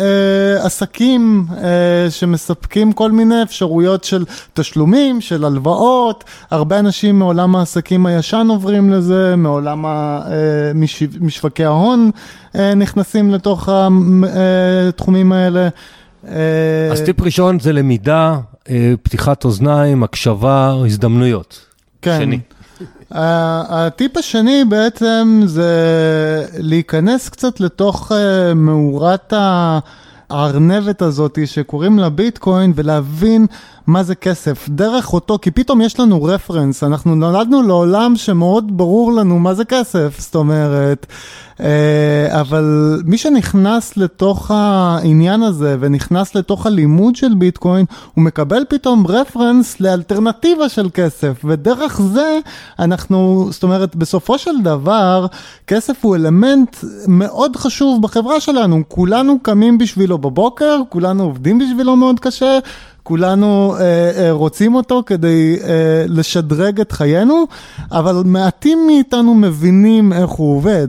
אה, עסקים אה, שמספקים כל מיני אפשרויות של תשלומים, של הלוואות, הרבה אנשים מעולם העסקים הישן עוברים לזה, מעולם משווקי ההון אה, נכנסים לתוך התחומים האלה. אה, אז טיפ ראשון זה למידה, אה, פתיחת אוזניים, הקשבה, הזדמנויות. כן. שני. הטיפ השני בעצם זה להיכנס קצת לתוך אה, מאורת הארנבת הזאת שקוראים לה ביטקוין ולהבין מה זה כסף דרך אותו, כי פתאום יש לנו רפרנס, אנחנו נולדנו לעולם שמאוד ברור לנו מה זה כסף, זאת אומרת, אה, אבל מי שנכנס לתוך העניין הזה ונכנס לתוך הלימוד של ביטקוין, הוא מקבל פתאום רפרנס לאלטרנטיבה של כסף, ודרך זה אנחנו, זאת אומרת, בסופו של דבר, כסף הוא אלמנט מאוד חשוב בחברה שלנו, כולנו קמים בשבילו בבוקר, כולנו עובדים בשבילו מאוד קשה. כולנו אה, אה, רוצים אותו כדי אה, לשדרג את חיינו, אבל מעטים מאיתנו מבינים איך הוא עובד.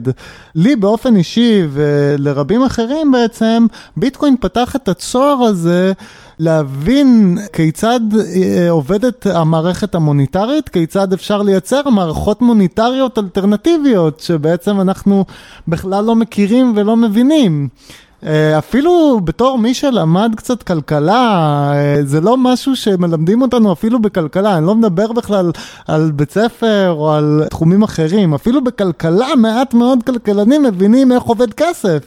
לי באופן אישי ולרבים אחרים בעצם, ביטקוין פתח את הצוהר הזה להבין כיצד אה, עובדת המערכת המוניטרית, כיצד אפשר לייצר מערכות מוניטריות אלטרנטיביות שבעצם אנחנו בכלל לא מכירים ולא מבינים. אה, אפילו בתור מי שלמד קצת כלכלה, אה, זה לא משהו שמלמדים אותנו אפילו בכלכלה, אני לא מדבר בכלל על בית ספר או על תחומים אחרים, אפילו בכלכלה מעט מאוד כלכלנים מבינים איך עובד כסף.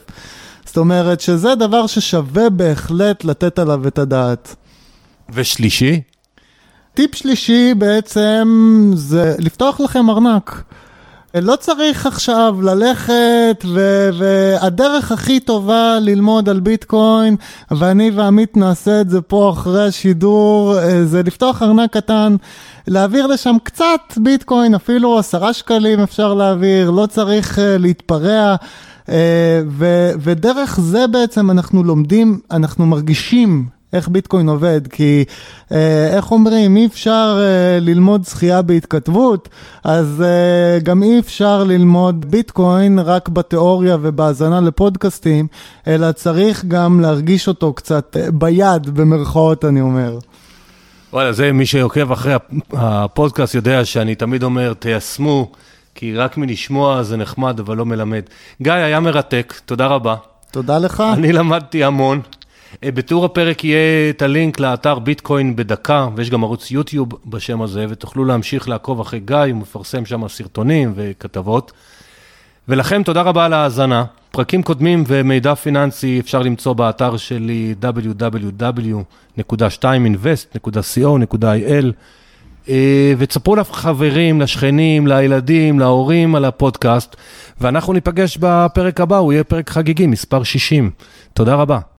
זאת אומרת שזה דבר ששווה בהחלט לתת עליו את הדעת. ושלישי? טיפ שלישי בעצם זה לפתוח לכם ארנק. לא צריך עכשיו ללכת, ו- והדרך הכי טובה ללמוד על ביטקוין, ואני ועמית נעשה את זה פה אחרי השידור, אה, זה לפתוח ארנק קטן, להעביר לשם קצת ביטקוין, אפילו עשרה שקלים אפשר להעביר, לא צריך uh, להתפרע. Uh, ו- ודרך זה בעצם אנחנו לומדים, אנחנו מרגישים איך ביטקוין עובד, כי אה, איך אומרים, אי אפשר אה, ללמוד שחייה בהתכתבות, אז אה, גם אי אפשר ללמוד ביטקוין רק בתיאוריה ובהאזנה לפודקאסטים, אלא צריך גם להרגיש אותו קצת אה, ביד, במרכאות אני אומר. וואלה, זה מי שעוקב אחרי הפודקאסט יודע שאני תמיד אומר, תיישמו, כי רק מלשמוע זה נחמד, אבל לא מלמד. גיא, היה מרתק, תודה רבה. תודה לך. אני למדתי המון. אה, בתיאור הפרק יהיה את הלינק לאתר ביטקוין בדקה, ויש גם ערוץ יוטיוב בשם הזה, ותוכלו להמשיך לעקוב אחרי גיא, הוא מפרסם שם סרטונים וכתבות. ולכם תודה רבה על ההאזנה. פרקים קודמים ומידע פיננסי אפשר למצוא באתר שלי www.2invest.co.il אה, ותספרו לחברים, לשכנים, לילדים, להורים על הפודקאסט, ואנחנו ניפגש בפרק הבא, הוא יהיה פרק חגיגי, מספר 60. תודה רבה.